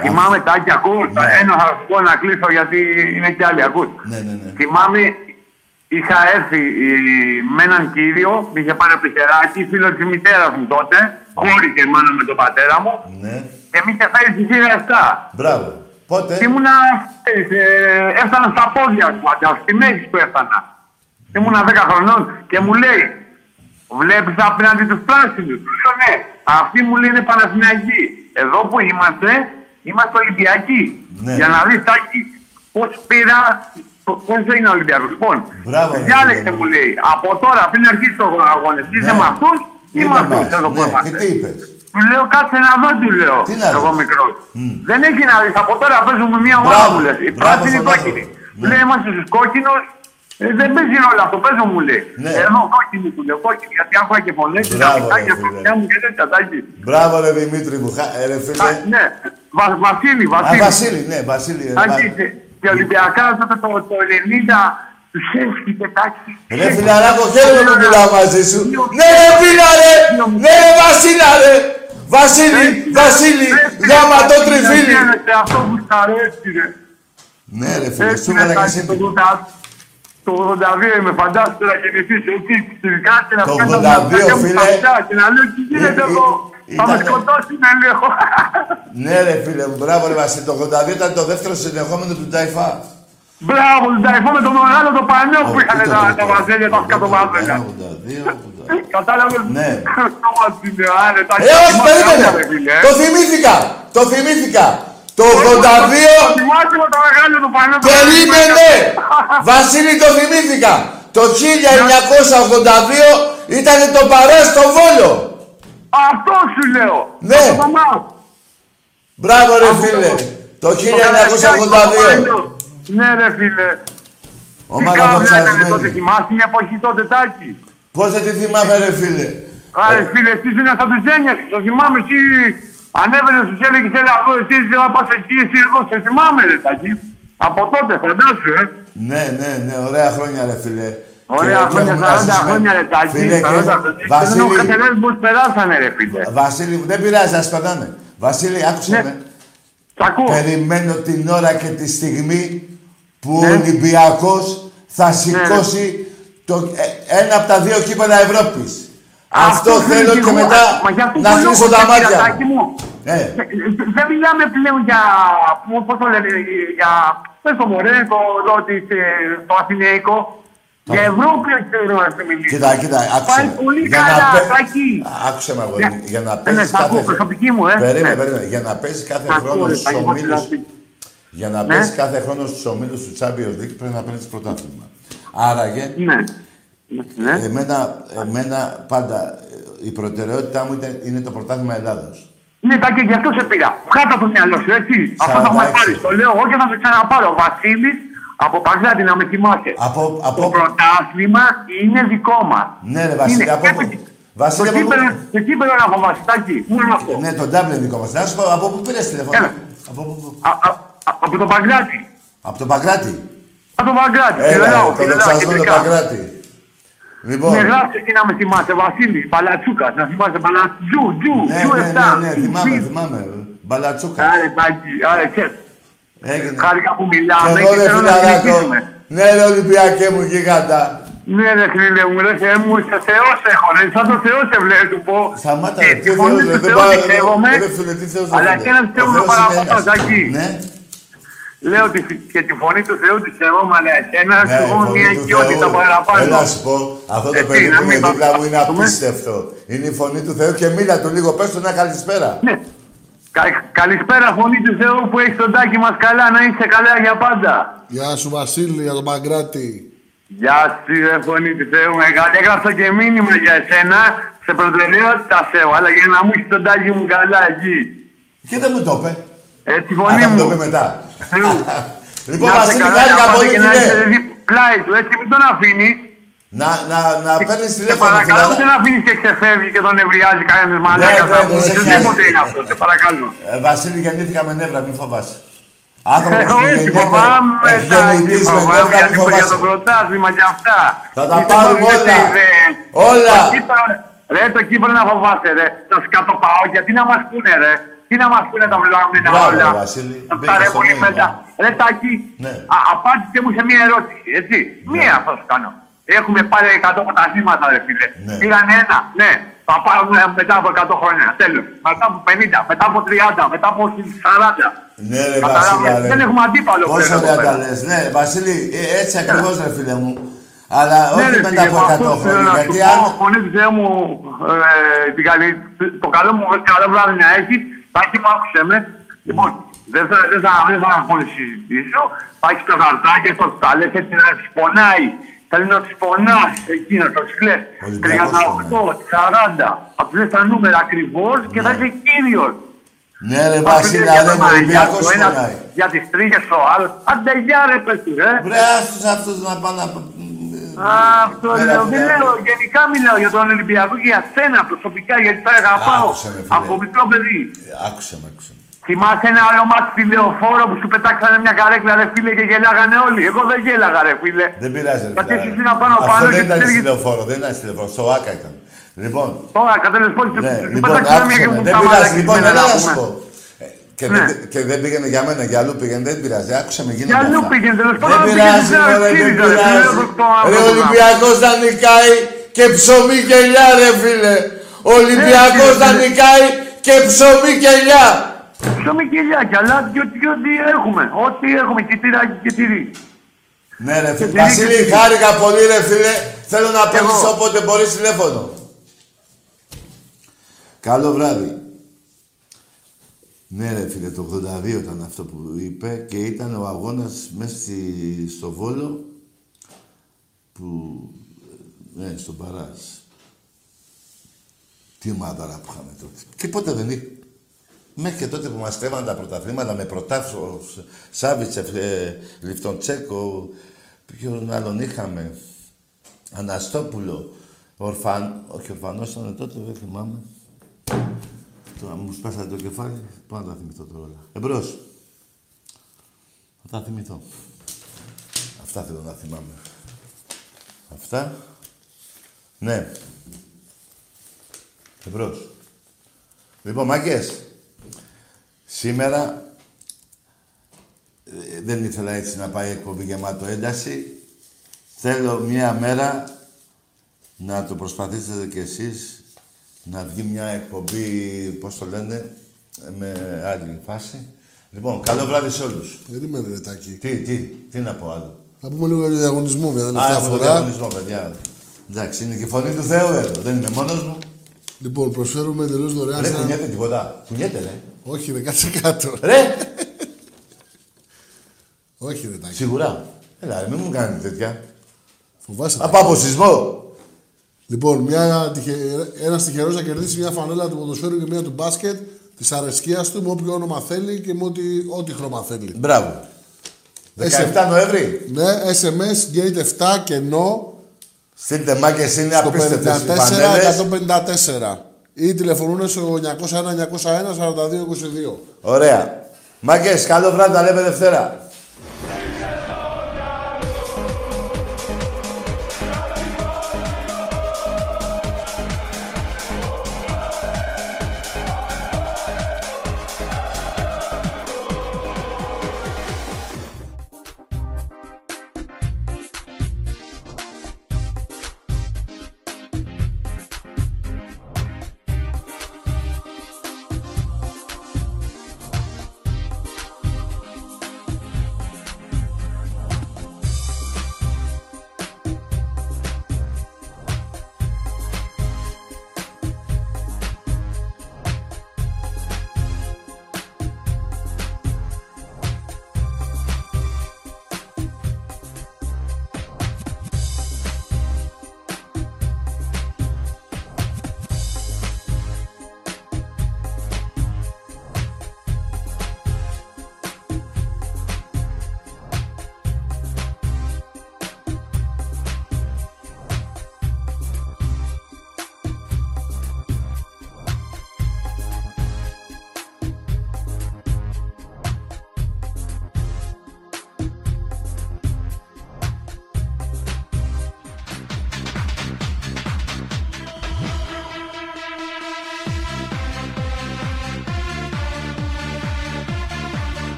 Θυμάμαι Τάκη, ακούς. Ένα θα σου πω να κλείσω γιατί είναι κι άλλοι, ακούς. Ναι, ναι, ναι. Θυμάμαι, είχα έρθει ε, με έναν κύριο, με είχε πάρει από το χεράκι, φίλο της μητέρας μου τότε, χώρηκε η μάνα με τον πατέρα μου, Ναι. και με είχε φέρει στη θύρα 7. Μπράβο. Πότε; Και ήμουνα, ξέρεις, ε, έφτανα στα πόδια του, αντί στη μέση που έφτανα. Ήμουνα 10 χρονών και μου λέει, βλέπεις απέναντι τους πράσινους; Του λέω ναι, αυτοί μου λένε Παναθηναϊκοί. Εδώ που είμαστε, είμαστε Ολυμπιακοί. Ναι. Για να δεις Τάκη, πώς πήρα, πώς είναι ο Ολυμπιακός. Λοιπόν, Μπράβο, ρε, διάλεξε φίλε μου. μου λέει, από τώρα πριν αρχίσει το αγώνες, είσαι Ναι. με αυτούς ή Είναι με αυτούς μας. εδώ που Ναι. είμαστε; Και τι είπες. Του λέω κάτσε να δω, του λέω. Τι να εγώ δεις. μικρός. Δεν έχει να δεις. Από τώρα παίζουμε μία ομάδα Μπράβο. μου λες. Η Μπράβο πράσινη στον κόκκινη. άνθρωπο. Μου λέει είμαστε στους κόκκινους. Ε, δεν παίζει ρόλο αυτό, παίζω μου λέει. Ναι. Εδώ κόκκινη του λέω, κόκκινη, γιατί άκουγα και φωνές, και τα Μπράβο, μητάκια ρε, στα φίλε. αυτιά μου και τέτοια τάκι. Μπράβο ρε Δημήτρη μου. Χα- ε, Ρε Α, φίλε. Ναι, Βα- Βασίλη, Α, Βασίλη. Βασίλη, ναι, Βασίλη. ε, Τάκι, μα- και- και Ολυμπιακά τότε το, το 90 τους έφυγε τάκι. Ρε φιλαράκο, χαίρομαι που μιλάω μαζί σου. Ναι ρε φίλα ρε! Ναι ρε Βασίλα ρε! Βασίλη, Βασίλη, γάματο τριφύλι. Αυτό που σ' αρέσει ρε. Ναι ρε φίλε, Έτσι σου είναι έβαλα και κάτι, εσύ. το 80 Το 82 είμαι φαντάζομαι να γεννηθείς έτσι, φυσικά και να Το φτάνω 82, τα μάτια μου φίλε. παντά και να λέω τι γίνεται Ε, ε, εδώ; Θα με ήτανε- σκοτώσει να λέω. Ναι ρε φίλε μου, μπράβο ρε Βασίλη. Το 82 ήταν το δεύτερο συνεχόμενο του Ταϊφά. Μπράβο, τον ταϊφό με τον μεγάλο το πανιό που είχαν ήταν τα- το τα βαζέλια τα σκατοβάζελια. 82, Κατάλαβες; Ναι. Κόμμα στην άρε, τα Ε, όχι, θυμάσαι περίμενε. όλα, ρε φίλε, ε. Το θυμήθηκα. Το θυμήθηκα. Το Το 82... θυμάσαι με το μεγάλο το πανιό. το Περίμενε! Βασίλη, το θυμήθηκα. Το 1982 ήταν το παρέ στο Βόλο. Αυτό σου λέω. Ναι. Αυτό το μάω. Μπράβο ρε Αυτό φίλε. το- Το 1982. Ναι ρε φίλε. Ομάδα Τι κάβλα δοξασμένη. έκανε τότε, θυμάσαι την εποχή τότε τάκι. Πώς δεν τη θυμάμαι ρε φίλε; Άρε φίλε, εσύ ήσουν σαν τους Ζένιας, το θυμάμαι εσύ. Ανέβαινες τους έλεγες έλα εδώ, εσύ είσαι να πας εκεί, εσύ εδώ, σε θυμάμαι ρε τάκι. Από τότε, φαντάσου, ε. Ναι, ναι, ναι, ωραία χρόνια ρε φίλε. Ωραία Και- και χρόνια, έχουμε 40 ζήσει με- χρόνια ρε τάκι. Φίλε, και- 40 χρόνια. Δεν Βασίλη, έχω καταλάβει πώς περάσανε ρε φίλε. Βασίλη, μου, δεν πειράζει, ας περνάνε. Βασίλη, άκουσε με. Σ' ακούω. Περιμένω την ώρα και τη στιγμή που Ναι. ο Ολυμπιακός θα σηκώσει το, ε, ένα από τα δύο κύπελα Ευρώπης. Αυτό, φίλε, θέλω και και εγώ, μετά μα γι' αυτό να το κλείσω λόγο, τα ρε, μάτια φιλατάκι μου. μου. Ε, Ε, Δεν μιλάμε πλέον για. πού- Πώς το λένε, για. Πες το μωρέ, το, εδώ, της, ε, το Αθηναϊκό. Για Ευρώπη θέλω να σε μιλήσω. Κοίτα, κοίτα, άκουσε Πάει με. πολύ Για να καλά, πε- Τάκη. Άκουσε με, αγόρι μου. Ναι. Για να Ναι, παίζεις σ' ακούω, κάθε... προσωπική μου, ε. Περίμενε, Ναι. περίμενε. Για να παίζεις κάθε Σ' ακούω, χρόνο ρε, στους Τάκη, πώς ομίλους... δηλαδή. Για να Ναι. παίζεις κάθε χρόνο στους ομίλους του Champions League πρέπει να παίρνεις πρωτάθλημα. Άραγε, Ναι. Ναι. εμένα, εμένα πάντα ε, η προτεραιότητά μου ήταν- είναι το πρωτάθλημα Ελλάδος. Ναι, Τάκη, γι' αυτό σε πήρα. Κάτω από το μυαλό σου, έτσι. Αυτό θα με 46. πάρει. Το λέω εγώ και θα σε ξαναπάρω. Ο Βασίλης από Παγκλάτη να με θυμάσαι. Από, από... Το πρωτάθλημα είναι δικό μας. Ναι, ρε Βασίλη, Είναι από... έπαιξε. Βασίλη, Το από... κύπελο, το κύπελο να φοβάσαι, Τάκη. Μόνο αυτό. Ναι, το Dublin δικό μας. Να σου πω, από πού πήρες τηλέφωνο. Έλα. Από, πού- Α- α- α- Από το Παγκράτη. από το Παγκράτη. Από το Παγκράτη. Έλα, Φιλελάω, το φιλελάω, δοξασμένο το κεντρικά. Παγκράτη. Λοιπόν, Ναι, γράψε εκεί να με θυμάσαι, Βασίλης, Παλατσούκας, να θυμάσαι, Παλατσού, Τζου, ναι, Τζου ναι, 7. ναι, ναι, θυμάμαι, θυμάμαι. Μπαλατσούκας. Άρε, Τάκη, άρε, ξέρεις. Έγινε. Χάρηκα που Και μιλάμε εγώ και ρε θέλω να φιλαράκο. συνεχίσουμε. Ναι ρε Ολυμπιακέ μου γίγαντα. Ναι, ρε φίλε μου, ρε Θεέ μου, σε Θεός έχω, ρε, σαν το Θεός σε βλέπω, του πω. Σταμάτα, Και ρε, τη τι φωνή Θεός, του ρε, δεν Θεού πάω, τη ρε, σέβομαι, ρε, φίλε, τι Θεός, αλλά ρε, και έναν ο Θεός Θεός με είναι παραπάνω, ένας. Τάκη. Ναι. Λέω ότι και τη φωνή του Θεού τη σέβομαι, αλλά εσένα Ναι, σου έχω η φωνή μια του οικειότητα Θεού. παραπάνω. Έλα να σου πω, αυτό το Έτσι, παιδί να που μην είναι δίπλα μου είναι παραπάνω. απίστευτο. Είναι η φωνή του Θεού και μίλα του λίγο, πες του ένα καλησπέρα. Ναι. Κα- καλησπέρα φωνή του Θεού που έχεις τον τάκι μας καλά, να είσαι καλά για πάντα. Γεια σου Βασίλη, για τον Παγκράτη. Γεια σου ρε φωνή του Θεού, μεγάλη. Έγραψα και μήνυμα για εσένα, σε προτεραιότητα σε αλλά για να μου έχει τον τάκι μου καλά εκεί. Και δεν μου το είπε. Ε, τη Α, φωνή θα μου το μου. πει μετά. Θεού. *laughs* Λοιπόν, Να είσαι Βασίλη, καλά χάρηκα για πάντα πολύ, και να φίλε. είσαι δι- πλάι του, έτσι μην τον αφήνεις. Να, να, να παίρνεις Σε τηλέφωνο, παρακαλώ, φιλαρά. δεν αφήνεις και ξεφεύγει και τον νευριάζει κανένας μαλάκας. ναι, ναι, Οτιδήποτε ναι. είναι αυτό, σε παρακαλώ. Ε, Βασίλη, γεννήθηκα με νεύρα, μην φοβάσαι. Άνθρωπος που Όχι, γεννιέται φοβάμαι ευγενικής τα με φοβάμαι κόφτα, γιατί μη έχω για φοβάσαι. το πρωτάθλημα και αυτά. Θα τα Είστε πάρουμε μόνο όλα. γιατί, ρε, Όλα. το κύπελλο- Ρε, το κύπελο να φοβάστε, ρε. Το σκατοπάω, γιατί να μας πούνε, ρε. Τι να μας πούνε τα βλάμμενα Μπράβο, όλα. ρε, Βασίλη. Τα Μπήκες στο ρεύουν μήνυμα. μετά. Ρε, Τάκη, Ναι. α- απάντησε μου σε μία ερώτηση, έτσι. Μία θα σου κάνω. Έχουμε πάρει 100 πρωταθλήματα, ρε φίλε. Ναι. Πήραν ένα, ναι. Θα πάρουμε μετά από 100 χρόνια. Τέλος. Μετά από 50, μετά από 30, μετά από 40. Ναι, ρε Καταλάβατε, Βασίλη. δεν έχουμε αντίπαλο Πόσο πλέον εδώ ωραία τα πέρα. λες. Ναι, Βασίλη, ε, έτσι ακριβώς ρε φίλε μου. Αλλά Ναι, όχι ρε, μετά φίλε, από μα 100 αυτό θέλω χρόνια. να Γιατί σου πω, αν... Φωνή του Θεού μου, ε, την καλή- το καλό μου καλό βράδυ να έχεις. Τάκη μου, άκουσε με. Λοιπόν, δεν θα, δεν θα, δεν θα πολύ συζητήσω. Θα έχεις τα χαρτάκια στο τα λες έτσι να τις πονάει. Θέλει να τις πονάς εκεί, να το κλαις. 38, 40. Θα τους λες τα νούμερα ακριβώς και θα είσαι κύριος. Ναι ρε Θα σου Βασίλη, λες για αλλά το είναι ένα, Ολυμπιακός για το ένας, πονάει. Για τις τρίχες ο άλλος. Άντε γεια ρε πες του, ρε. Βρε άστος αυτούς να πάνε να... Αυτό Έλα, λέω. φίλε. Δεν λέω. Γενικά μιλάω για τον Ολυμπιακό και για σένα προσωπικά γιατί τα αγαπάω Άκουσε με, φίλε. από μικρό παιδί. Άκουσε με, άκουσε με. Θυμάσαι ένα άλλο μάτι στη λεωφόρο που σου πετάξανε μια καρέκλα ρε φίλε και γελάγανε όλοι. Εγώ δεν γέλαγα ρε φίλε. Δεν πειράζει ρε Γιατί φίλε. εσύ ήσουν πάνω Αυτό πάνω δεν και ήταν στη ξέρεις- λεωφόρο, δεν ήταν στη λεωφόρο, στο Άκα ήταν. Λοιπόν, Τώρα κατέλες πώς ναι, σου λοιπόν, πετάξανε μια άκουσε και με, μου δεν τα πειράζει, μαλακισμένα, λοιπόν, να έλα να πούμε. σου πω. Ε, Και, Ναι. δεν, και δεν πήγαινε για μένα, για αλλού πήγαινε, δεν πειράζει. Άκουσε με, γίνονται Για αλλού αυτά. πήγαινε, τέλος πάντων, Δεν πήγαινε πειράζει, στην ρε, δεν Αρτσίδη, ρε, πειράζει. φίλε, το- το Ρε, άνθρωπο. Ολυμπιακός να νικάει και ψωμί και ελιά, ρε φίλε. Ο Ολυμπιακός Έτσι, να ρε, φίλε. νικάει και ψωμί και ελιά. Ψωμί και ηλιάκια, αλλά και ό,τι και ό,τι έχουμε. Ό,τι έχουμε και τυράκι και τυρί. Ναι, ρε φίλε. Και Βασίλη, τυρί. χάρηκα πολύ, ρε φίλε. Θέλω να παίρνεις εγώ. όποτε μπορείς τηλέφωνο. Καλό βράδυ. Ναι, ρε φίλε, το 82 ήταν αυτό που είπε και ήταν ο αγώνας μέσα στη, στο Βόλο που. Ναι, στον Παράζ. Τι ομάδα που είχαμε τότε. Και πότε δεν είχε. Μέχρι και τότε που μας τρέβαν τα πρωταθλήματα με πρωτάθλο, Σάβιτσεφ, ε, Λιφτοντσέκο, ποιον άλλον είχαμε, Αναστόπουλο, Ορφαν, όχι Ορφανός ήταν τότε, δεν θυμάμαι. Τώρα μου σπάσατε το κεφάλι, πάω να τα θυμηθώ τώρα όλα. Εμπρός. Θα τα θυμηθώ. Αυτά θέλω να θυμάμαι. Αυτά. Ναι. Εμπρός. Λοιπόν, μάγκες. Σήμερα ε, δεν ήθελα έτσι να πάει η εκπομπή γεμάτο ένταση. Θέλω μία μέρα να το προσπαθήσετε κι εσείς να βγει μια εκπομπή, πώς το λένε, με άλλη φάση. Λοιπόν, καλό βράδυ σε όλους. Περίμενε ρε Τάκη. Τι, τι, τι να πω άλλο. Θα πούμε λίγο για το διαγωνισμό μια Α, τελευταία έχουμε φορά. διαγωνισμό, παιδιά. Εντάξει, είναι και η φωνή του Θεού εδώ. Δεν είμαι μόνος μου. Λοιπόν, προσφέρουμε εντελώς δωρεάν. Ρε, σε ένα- κουνιέται τίποτα. Κουνιέται, ρε. Όχι, ρε, κάτσε κάτω. Ρε, Όχι, ρε Τάκη. σίγουρα. Έλα, ρε, μην μου κάνετε τέτοια. Φοβάσαι. Από αποσυσμό. Λοιπόν, μια τυχε... ένας τυχερός θα κερδίσει μια φανέλα του ποδοσφαίρου και μια του μπάσκετ της αρεσκίας του με όποιο όνομα θέλει και με ό,τι, ό,τι χρώμα θέλει. Μπράβο. 17 Νοέμβρη. Ναι, SMS gate 7 κενό Στείλτε μάκες, είναι στο απίστευτες οι φανέλες. 54-154 ή τηλεφωνούν στο 901-901-4222. Ωραία. Μάγκες, καλό βράδυ, τα λέμε Δευτέρα.